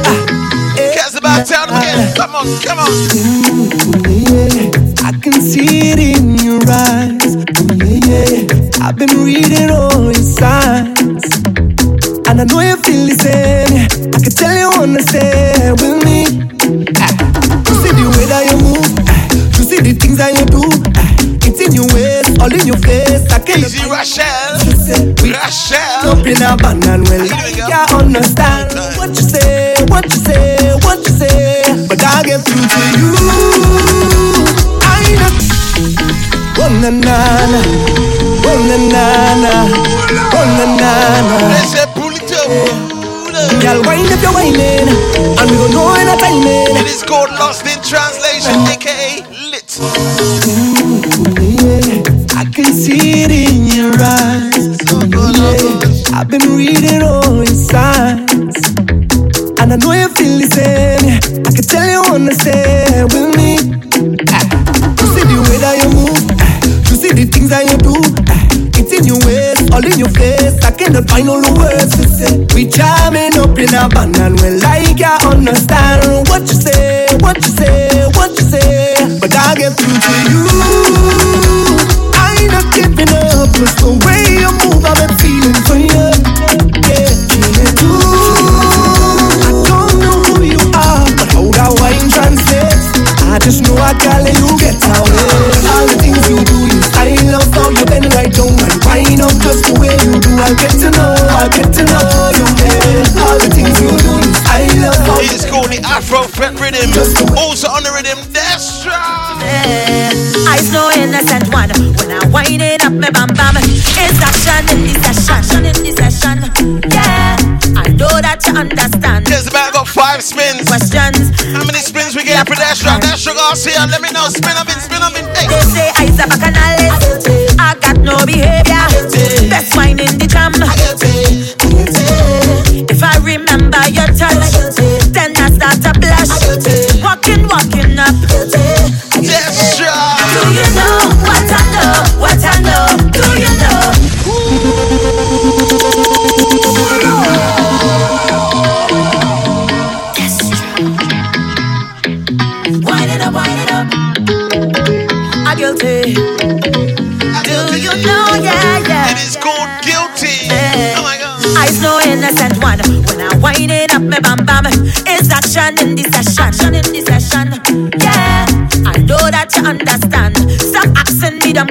Ah, eh. Cats about town again. Come on, come on. Mm, yeah, I can see it in your eyes. Mm, yeah, I've been reading all your signs. And I know you feel the same. I can tell you wanna stay with me. Ah, You see the way that you move. Things that you do. Ah, It's in your waist, all in your face. I can't Easy Rachel. we Rachel. up in a band and well, I can't understand what you say, what you say, what you say. But I get through to you. I know. Oh na na na, oh na na na, oh na na na. Say pull it up. Girl, wind up your whining, and we gon' know in a timing. It is called Lost in Translation, aka I can see it in your eyes. I've been reading all your signs. And I know you feel the same. I can tell you wanna stay with me. Ah, You see the way that you move. Ah, You see the things that you do. Ah, It's in your ways, all in your face. I cannot find all the words to say. We jamming up in a band To you. Destra Garcia, let me know. Spin up in, spin up in. Hey. They say I's a bacchanalist.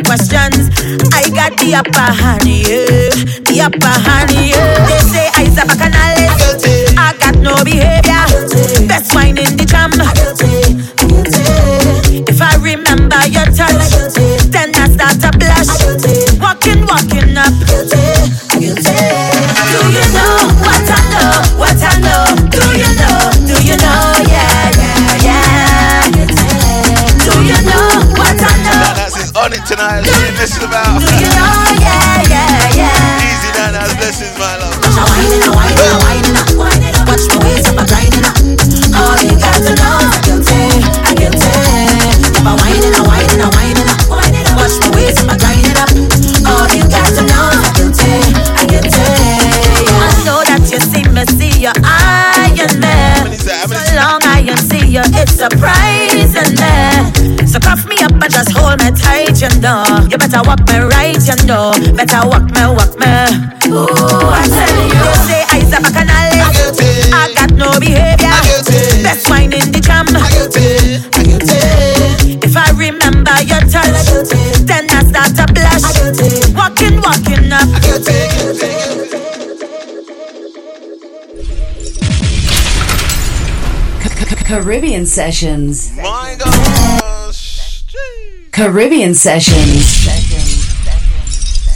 Questions. I got the upper hand, yeah. The upper hand, yeah. You better walk me right, you know. Better walk me, walk me. Ooh, I tell you. You say I's a bacchanalist. I got no behavior. I Best wine in the jam. I If I remember your touch, then I start to blush. Walking, walking up. I Caribbean Sessions. My gosh. Caribbean Sessions.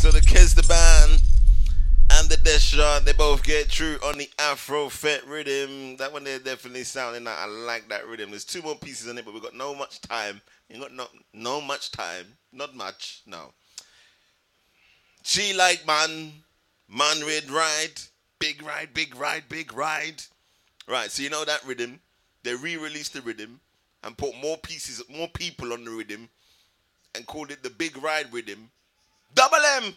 So the Kes the band and the Deshaun, they both get true on the Afro Fet rhythm. That one they're definitely sounding like I like that rhythm. There's two more pieces in it, but we've got no much time. We got no no much time. Not much, no. She like man, man red ride, big ride, big ride, big ride. Right, so you know that rhythm. They re-released the rhythm and put more pieces, more people on the rhythm, and called it the Big Ride with him. Double M.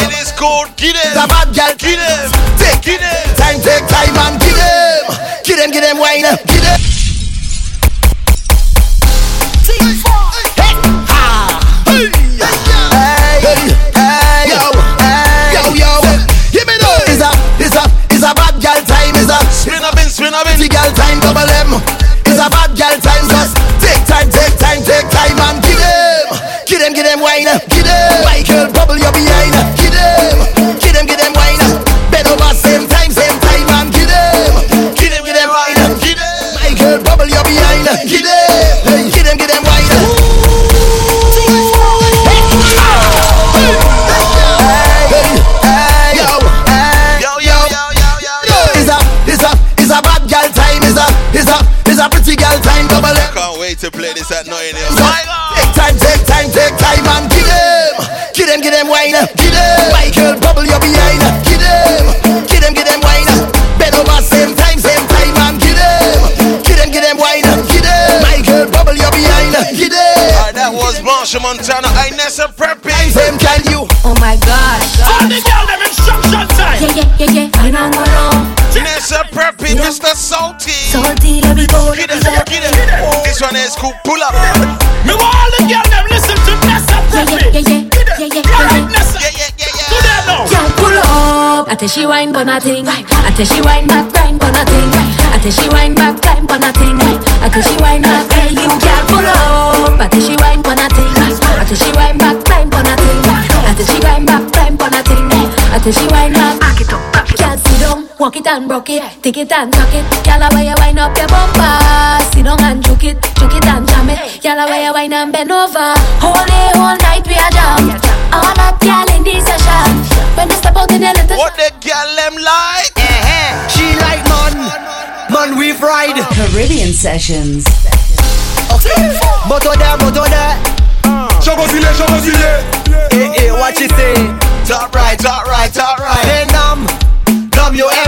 It is called Get It's a bad girl. Get them. time, take time and get them. Get them, get them wine. Get them. Bad girl time. Just take time, take time, take time and get them. Get them, get them wine. Get them. Michael, bubble your behind. Get them. Get them, get them wine. Bend over same time, same time and get them. Get them, get them wine. Get them. Michael, bubble your behind. Get them. Girl time. Double M. Can't wait to play this at Notting Hill. Take time, take time, take time and get them. Get them, get them wine. Get them. Michael, bubble your behind. Get them. Get them, get them wine. Bend over same time, same time and get them. Get them, get them wine. Get them. Michael, bubble your behind. Get them. Alright, that was Machel Montano. I Nessa Preppy. Same can you. Oh my God. Tell the girl them instruction time. Yeah, yeah, yeah, yeah. I know, I know. Nessa Preppy, Mr. Salty. Salty, let me go. Get it, get it. This one is cool. Pull up. Me want all the girl them listen to Nessa Preppy. Yeah, yeah, yeah, yeah, yeah, yeah, yeah. Nessa. Yeah, yeah, yeah, yeah. Do that now. Girl, pull up. I tell she wine but nothing. I tell she wine back, grind but nothing. I tell she wine back, climb but nothing. I tell she wine back, hey you girl, pull up. I tell she wine but nothing. I tell she wine back, climb but nothing. I tell she wine back, climb but nothing. I tell she wine back, back it up, back walk it and broke it, take it and tuck it. Girl, why you wine up your bumper? Sit down and juke it, juke it and jam it. Girl, why you wine and bend over? Whole day, whole night we are jam. All that girl in this session. When you step out in the little What the girl them like? Eh? She like man. Man we ride. Caribbean Sessions. Moto there, moto there. Chogozile, chogozile. Eh, eh, what you say? Top right, top right, top right. Say nam. W-M-N. Nam.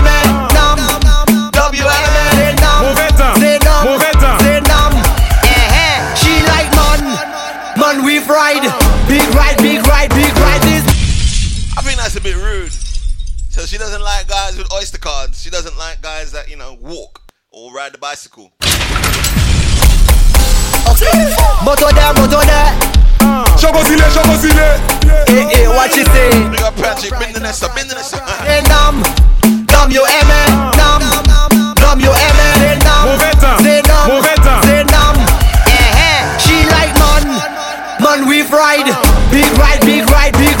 She doesn't like guys with oyster cards. She doesn't like guys that you know walk or ride the bicycle. Moto there, moto there. Chocosile, chocosile. Eh, eh, what you say? Big up Patrick, bend the nest up, bend the nest up. Say nam, nam you aime, nam, nam you aime. Say nam, Mauvais temps, say nam, mauvais temps. say nam. Eh, eh, she like man, man we ride, big ride, big ride, big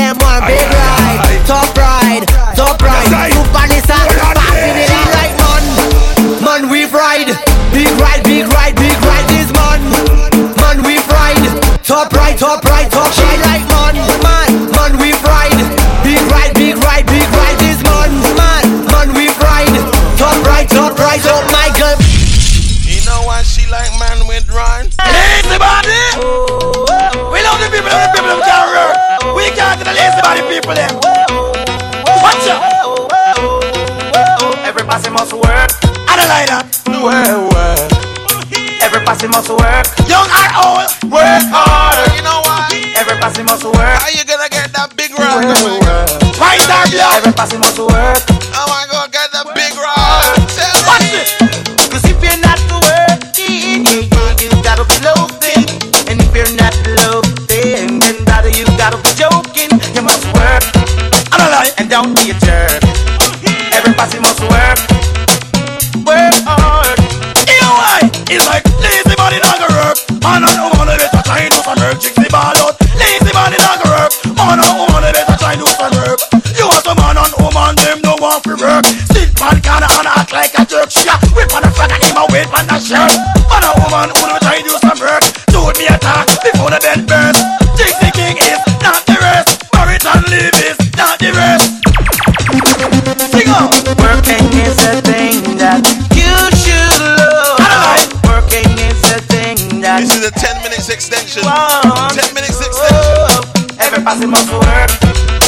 Everybody must work.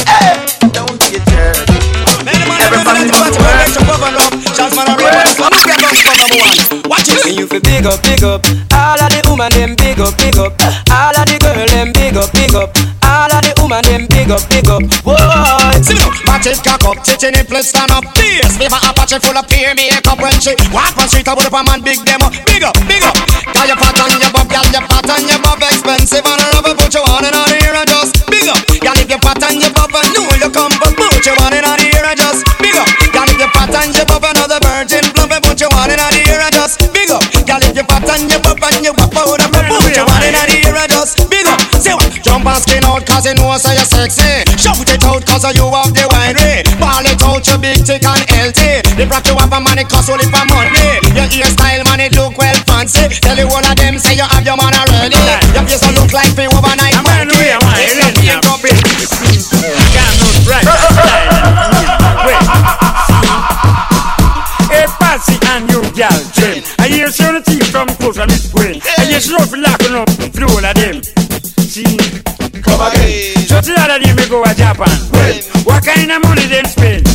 Hey, don't be a jerk. Everybody must work. Watch it. You feel big up, big up. All of the woman them big up, big up. All of the girl them big up, big up. All of the woman them big up, big up. Whoa, see me now. Match it, cock up, titty nipple stand up. Yes, me a Apache full of peer makeup when she walk on street. I would up a man big them up, big up, big up. Got your fat on your bob, got your fat on your bob, expensive and I love it. Cause you know so you're sexy. Shout it out cause you have the winery. Ball it out you big thick and healthy. The rock you have a it cost only for money. Your hairstyle man it look well fancy. Tell you all of them say you have your man already. Your face don't look like the overnight monkey. It's your big up it. Hey, Patsy and you, gal, Jim. I hear some teeth from from this way. I just rough locking up through all of them. See, come again. Just the other day, go to Japan. Well, what kind of money them spend?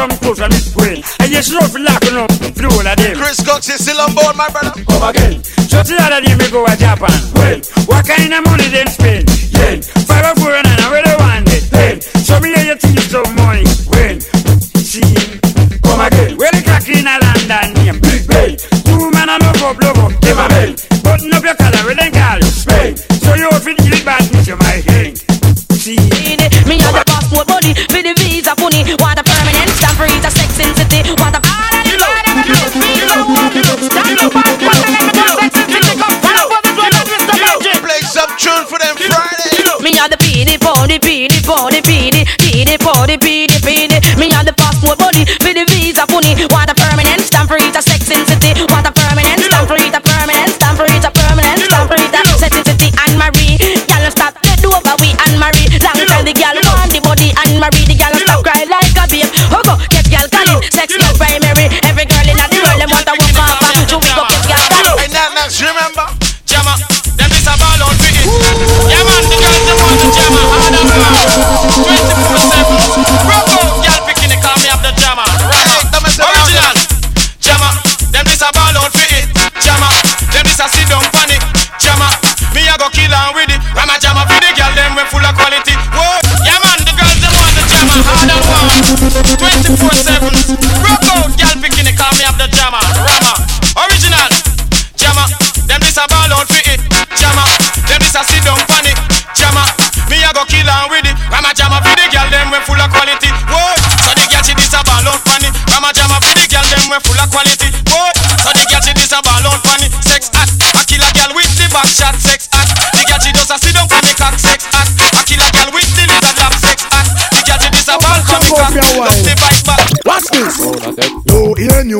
Some of the teeth from close from this way. I just rough locking up through all of them. Chris Cox is still on board, my brother. Come again. Just the other day, me go to Japan. Well, what kind of money them spend? Yeah. Five or four and nine, where they want it? Hey, show me how you teach some money. When? See, come again. Where the crack in a London name? Big Bay. Two man I'm a up, love up, give a bell. Button up your collar,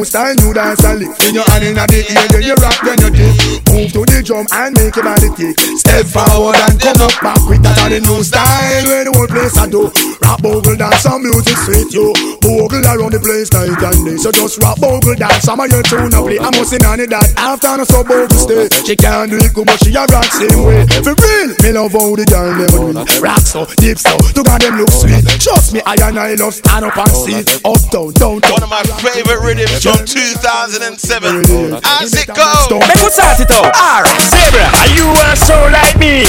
new style, new dance and lick. In your hand in the ear, then you rock, then you dip. Move to the drum and make your body kick. Step forward and come up back with that the new style. Where the whole place I do. Bogle dance, some music sweet yo. Bogle around the place night and day. So just rap bogle dance, some of your tune up play. I'm must on it that after no so bogle stay. She can't do it good, but she a rock same way. For real, me love how the girl them do it. Rock so, deep so, to God them look sweet. Trust me, I and I love stand up and see. Up down, down, down. One of my favorite rhythms from 2007. How's it go? Make us start it out. Alright, Zebra, are you a soul like me?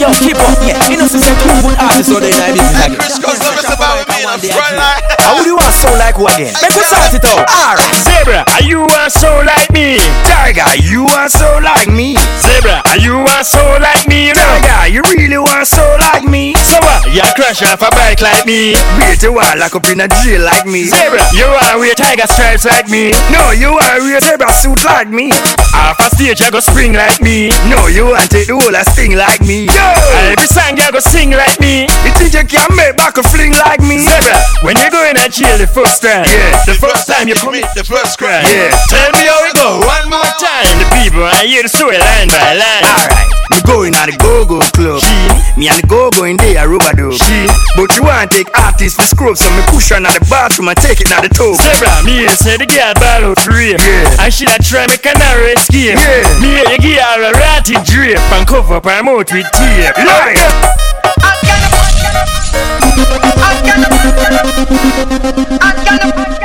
Yo, keep up, yeah. You know, since I'm two good artists, so they like this. Like, Chris Cause love us about me in a front line. How would you want sound like who again? Make us start it out. Alright, Zebra, are you a soul like me? Tiger, you want soul like me? Zebra, are you a soul like me? Tiger, you really want soul like me? So what? You crash off a bike like me? Wait, you want lock up in a jail like me? Zebra, you want wear tiger stripes like me? No, you want wear zebra suit like me? Off a stage, you go spring like me? No, you want take the whole a sting like me? Yo! Every song you go sing like me? You think you can make back a fling like me? Zebra, when you go in a jail the first time, Yeah. the first time you commit the first crime, yeah. Tell me how it go one more time. The people I hear the story line by line. Alright, we going at the go-go club. She, Me and the go-go in there, rubber dub. But you want take artists for scrub, so me push her in the bathroom and take it in the tub. Zebra, me here say the girl ball out free. Yeah. And she a try a narrow escape. Yeah. Me give her a ratty drape and cover up her mouth with tape. Like, I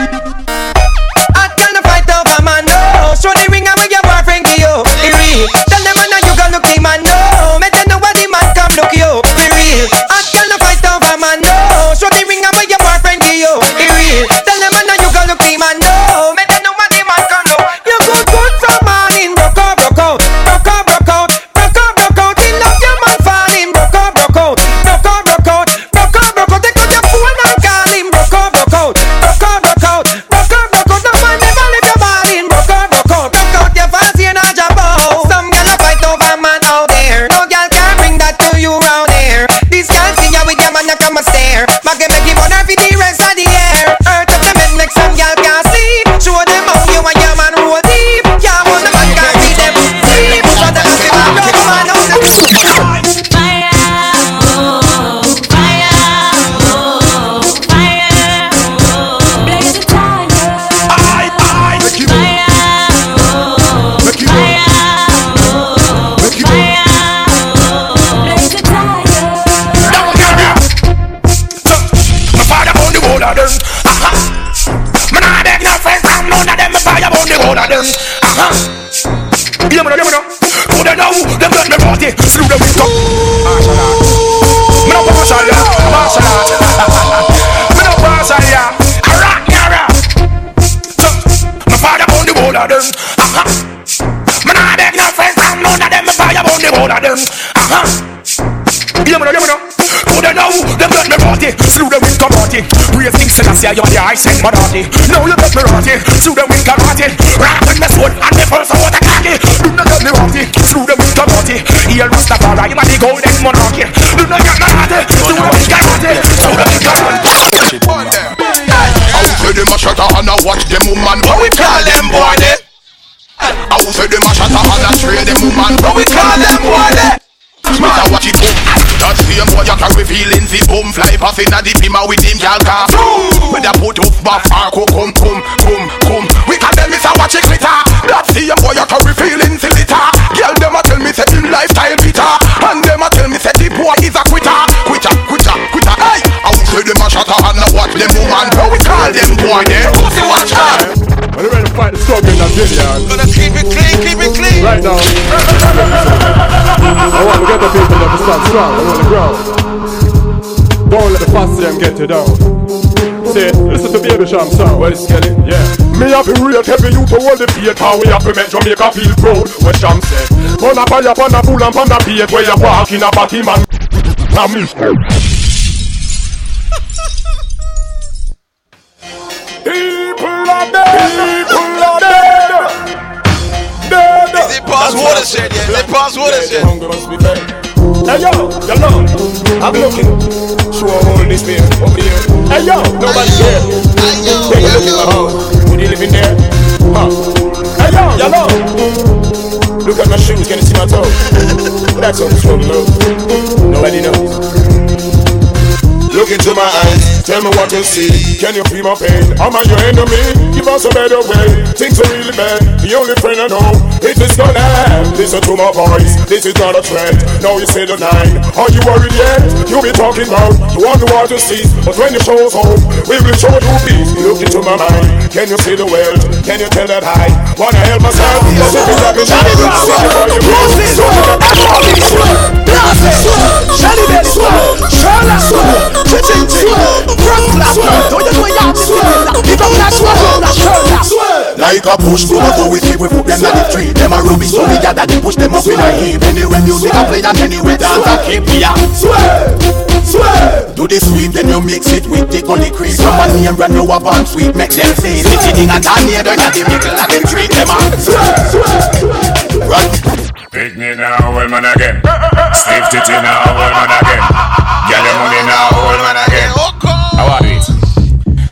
I my daddy. Now you got me rotty. Slew them with karate. With me sword and me first water cocky. Do not get me rotty. Slew them with karate. Here Rastafari, I'm the golden monarchy. Do not get me rotty. Slew them with karate. Slew them with karate. Out with the mash out and I watch them woman. What we call them boy they? I will say them out and I spray them woman. What we call them boy they? Matter watch it boom. That same boy you carry feelings the boom fly past inna the pima with in Nigeria? Gonna keep it clean, keep it clean. Right now, I want to get the people to stand strong and on the ground. Don't let the fussy them get you down. Say, listen to Baby Cham sound. Well, it's Kelly, yeah. Me have been real heavy you to hold the beat How we have to make Jamaica feel proud What Cham said Run up on a bull and pan the beat Where you walk in a party man Now watershed? Is it past watershed? Hey yo, yo no, I'm looking. Show a hole in this beer over here. Hey yo, nobody there. Hey yo, look in my house. Would you live in there? Huh? Hey yo, yo no. Look at my shoes, can you see my toes? That's on the struggle, look. Nobody knows. Look into my eyes, tell me what you see. Can you feel my pain? Am I your enemy? Give us a better way. Things are really bad. The only friend I know is this end. Listen to my voice, this is not a threat. Now you say the nine. Are you worried yet? You be talking about you the world to see, but when the show's home, we will show you peace. Look into my mind. Can you see the world? Can you tell that I wanna help myself? Yes, if it's like a shadow, see before you Shelly belly swell, Sherlock swell, Chitting swell, Front clap, don't you know you have to swell? Give up that swell, that Sherlock swell. Like a push promoter we keep we put them on the tree Them a rubbish so we gather they push them up in a heap. Anywhere music I play and anywhere dance a keep yeah. Swear, swear. Do the sweet then you mix it with the gully crease Some man name brand new a bomb sweet make them say Sitting in a tan near the the middle and them treat them a Swear, swear Run. Pick me now, old man again. Stiff titty now, old man again. Get the money now, old man again. Uh. How are it?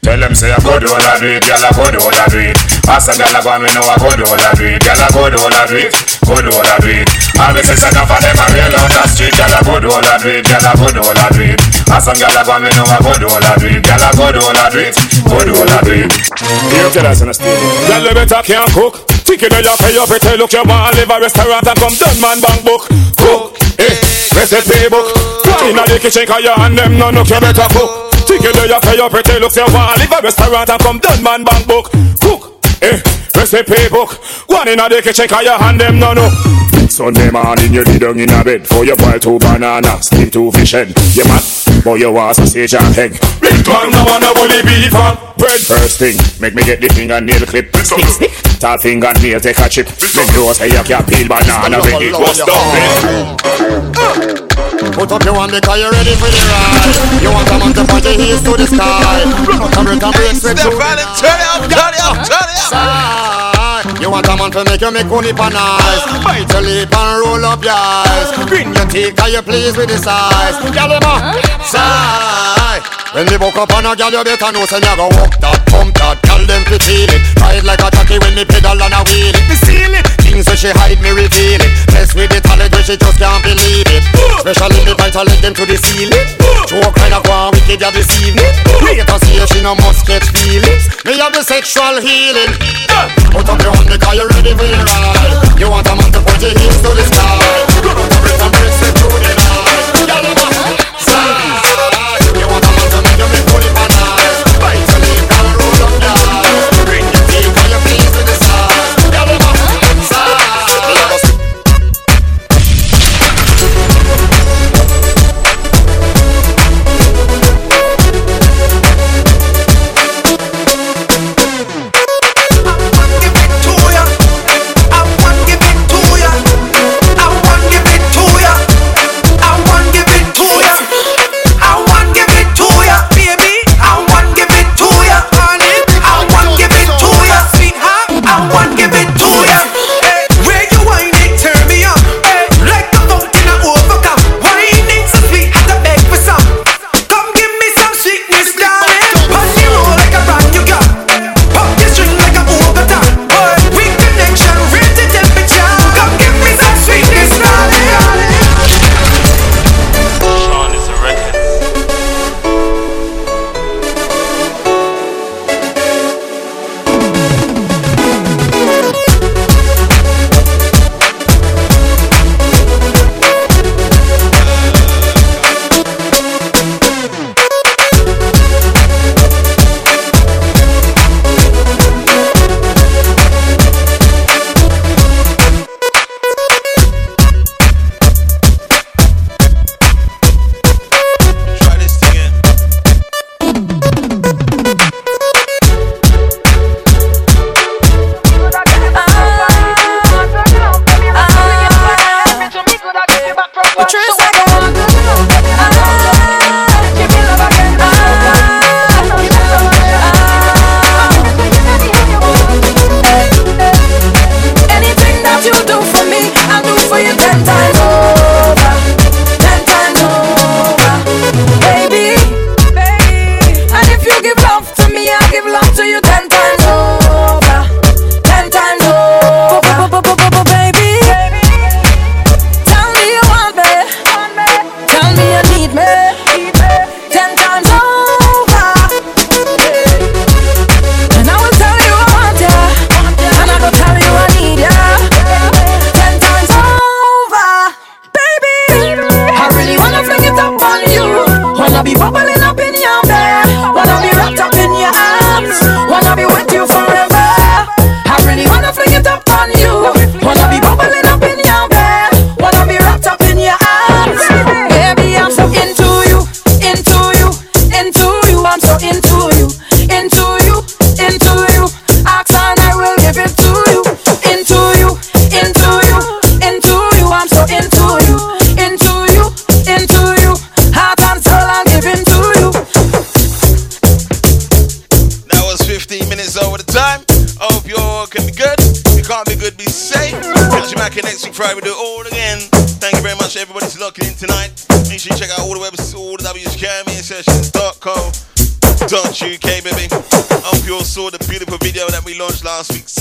Tell them say I go do all I do it, gyal I go do all I do it. Pass a gyal a and me know I go do all I do it, gyal I go do all I do it, go do all I do it. All the sisters enough of them a real out the street, gyal I go do all I do it, gyal I go do all I do it. Some gyal a and me know I go do all I do it, gyal I go do all I do it, go do all I do it. You tell us in a state. Girl, you better can't cook. Chicken you pay up it, look you want live a restaurant and come done man bank book. Cook, eh, recipe book. Why inna the kitchen 'cause you and them no look you better cook. Chicken you pay up it, look you want live a restaurant and come done man bank book. Cook, eh, recipe book. One inna the kitchen 'cause you and them no know. Sunday morning you lay down in a bed For you boil two banana, steam two fish head You mad, but you want sausage and egg man no wanna bully beef and bread First thing, make me get the fingernail clip Stick, stick, tall fingernail take a chip Then you say you can't peel banana when it was done Put up your hand because you're ready for the ride. You want a man to point your heels to the sky. Run out and break and break straight to Turn it up, turn it up, turn it up. Side. You want a man to make you make money for nice. Bite your lip and roll up your eyes. Grin your teeth cause you pleased with the size. Girl, you know, side. When me woke up on a girl, you better know say a go walk that, pump that. Girl, them fi feel it. Ride like a jockey when me pedal and a wheel it. Me seal it. Things so she hide, me reveal it. Mess with the talent when she just can't believe it. Especially me bite her them to the ceiling. Joke kind of go on wicked ya this evening. Later see her, she no must catch feelings. Me have the sexual healing. Put up your hand because you're ready for the ride. You want a man to put your hips to the sky. Run out and break and break last week's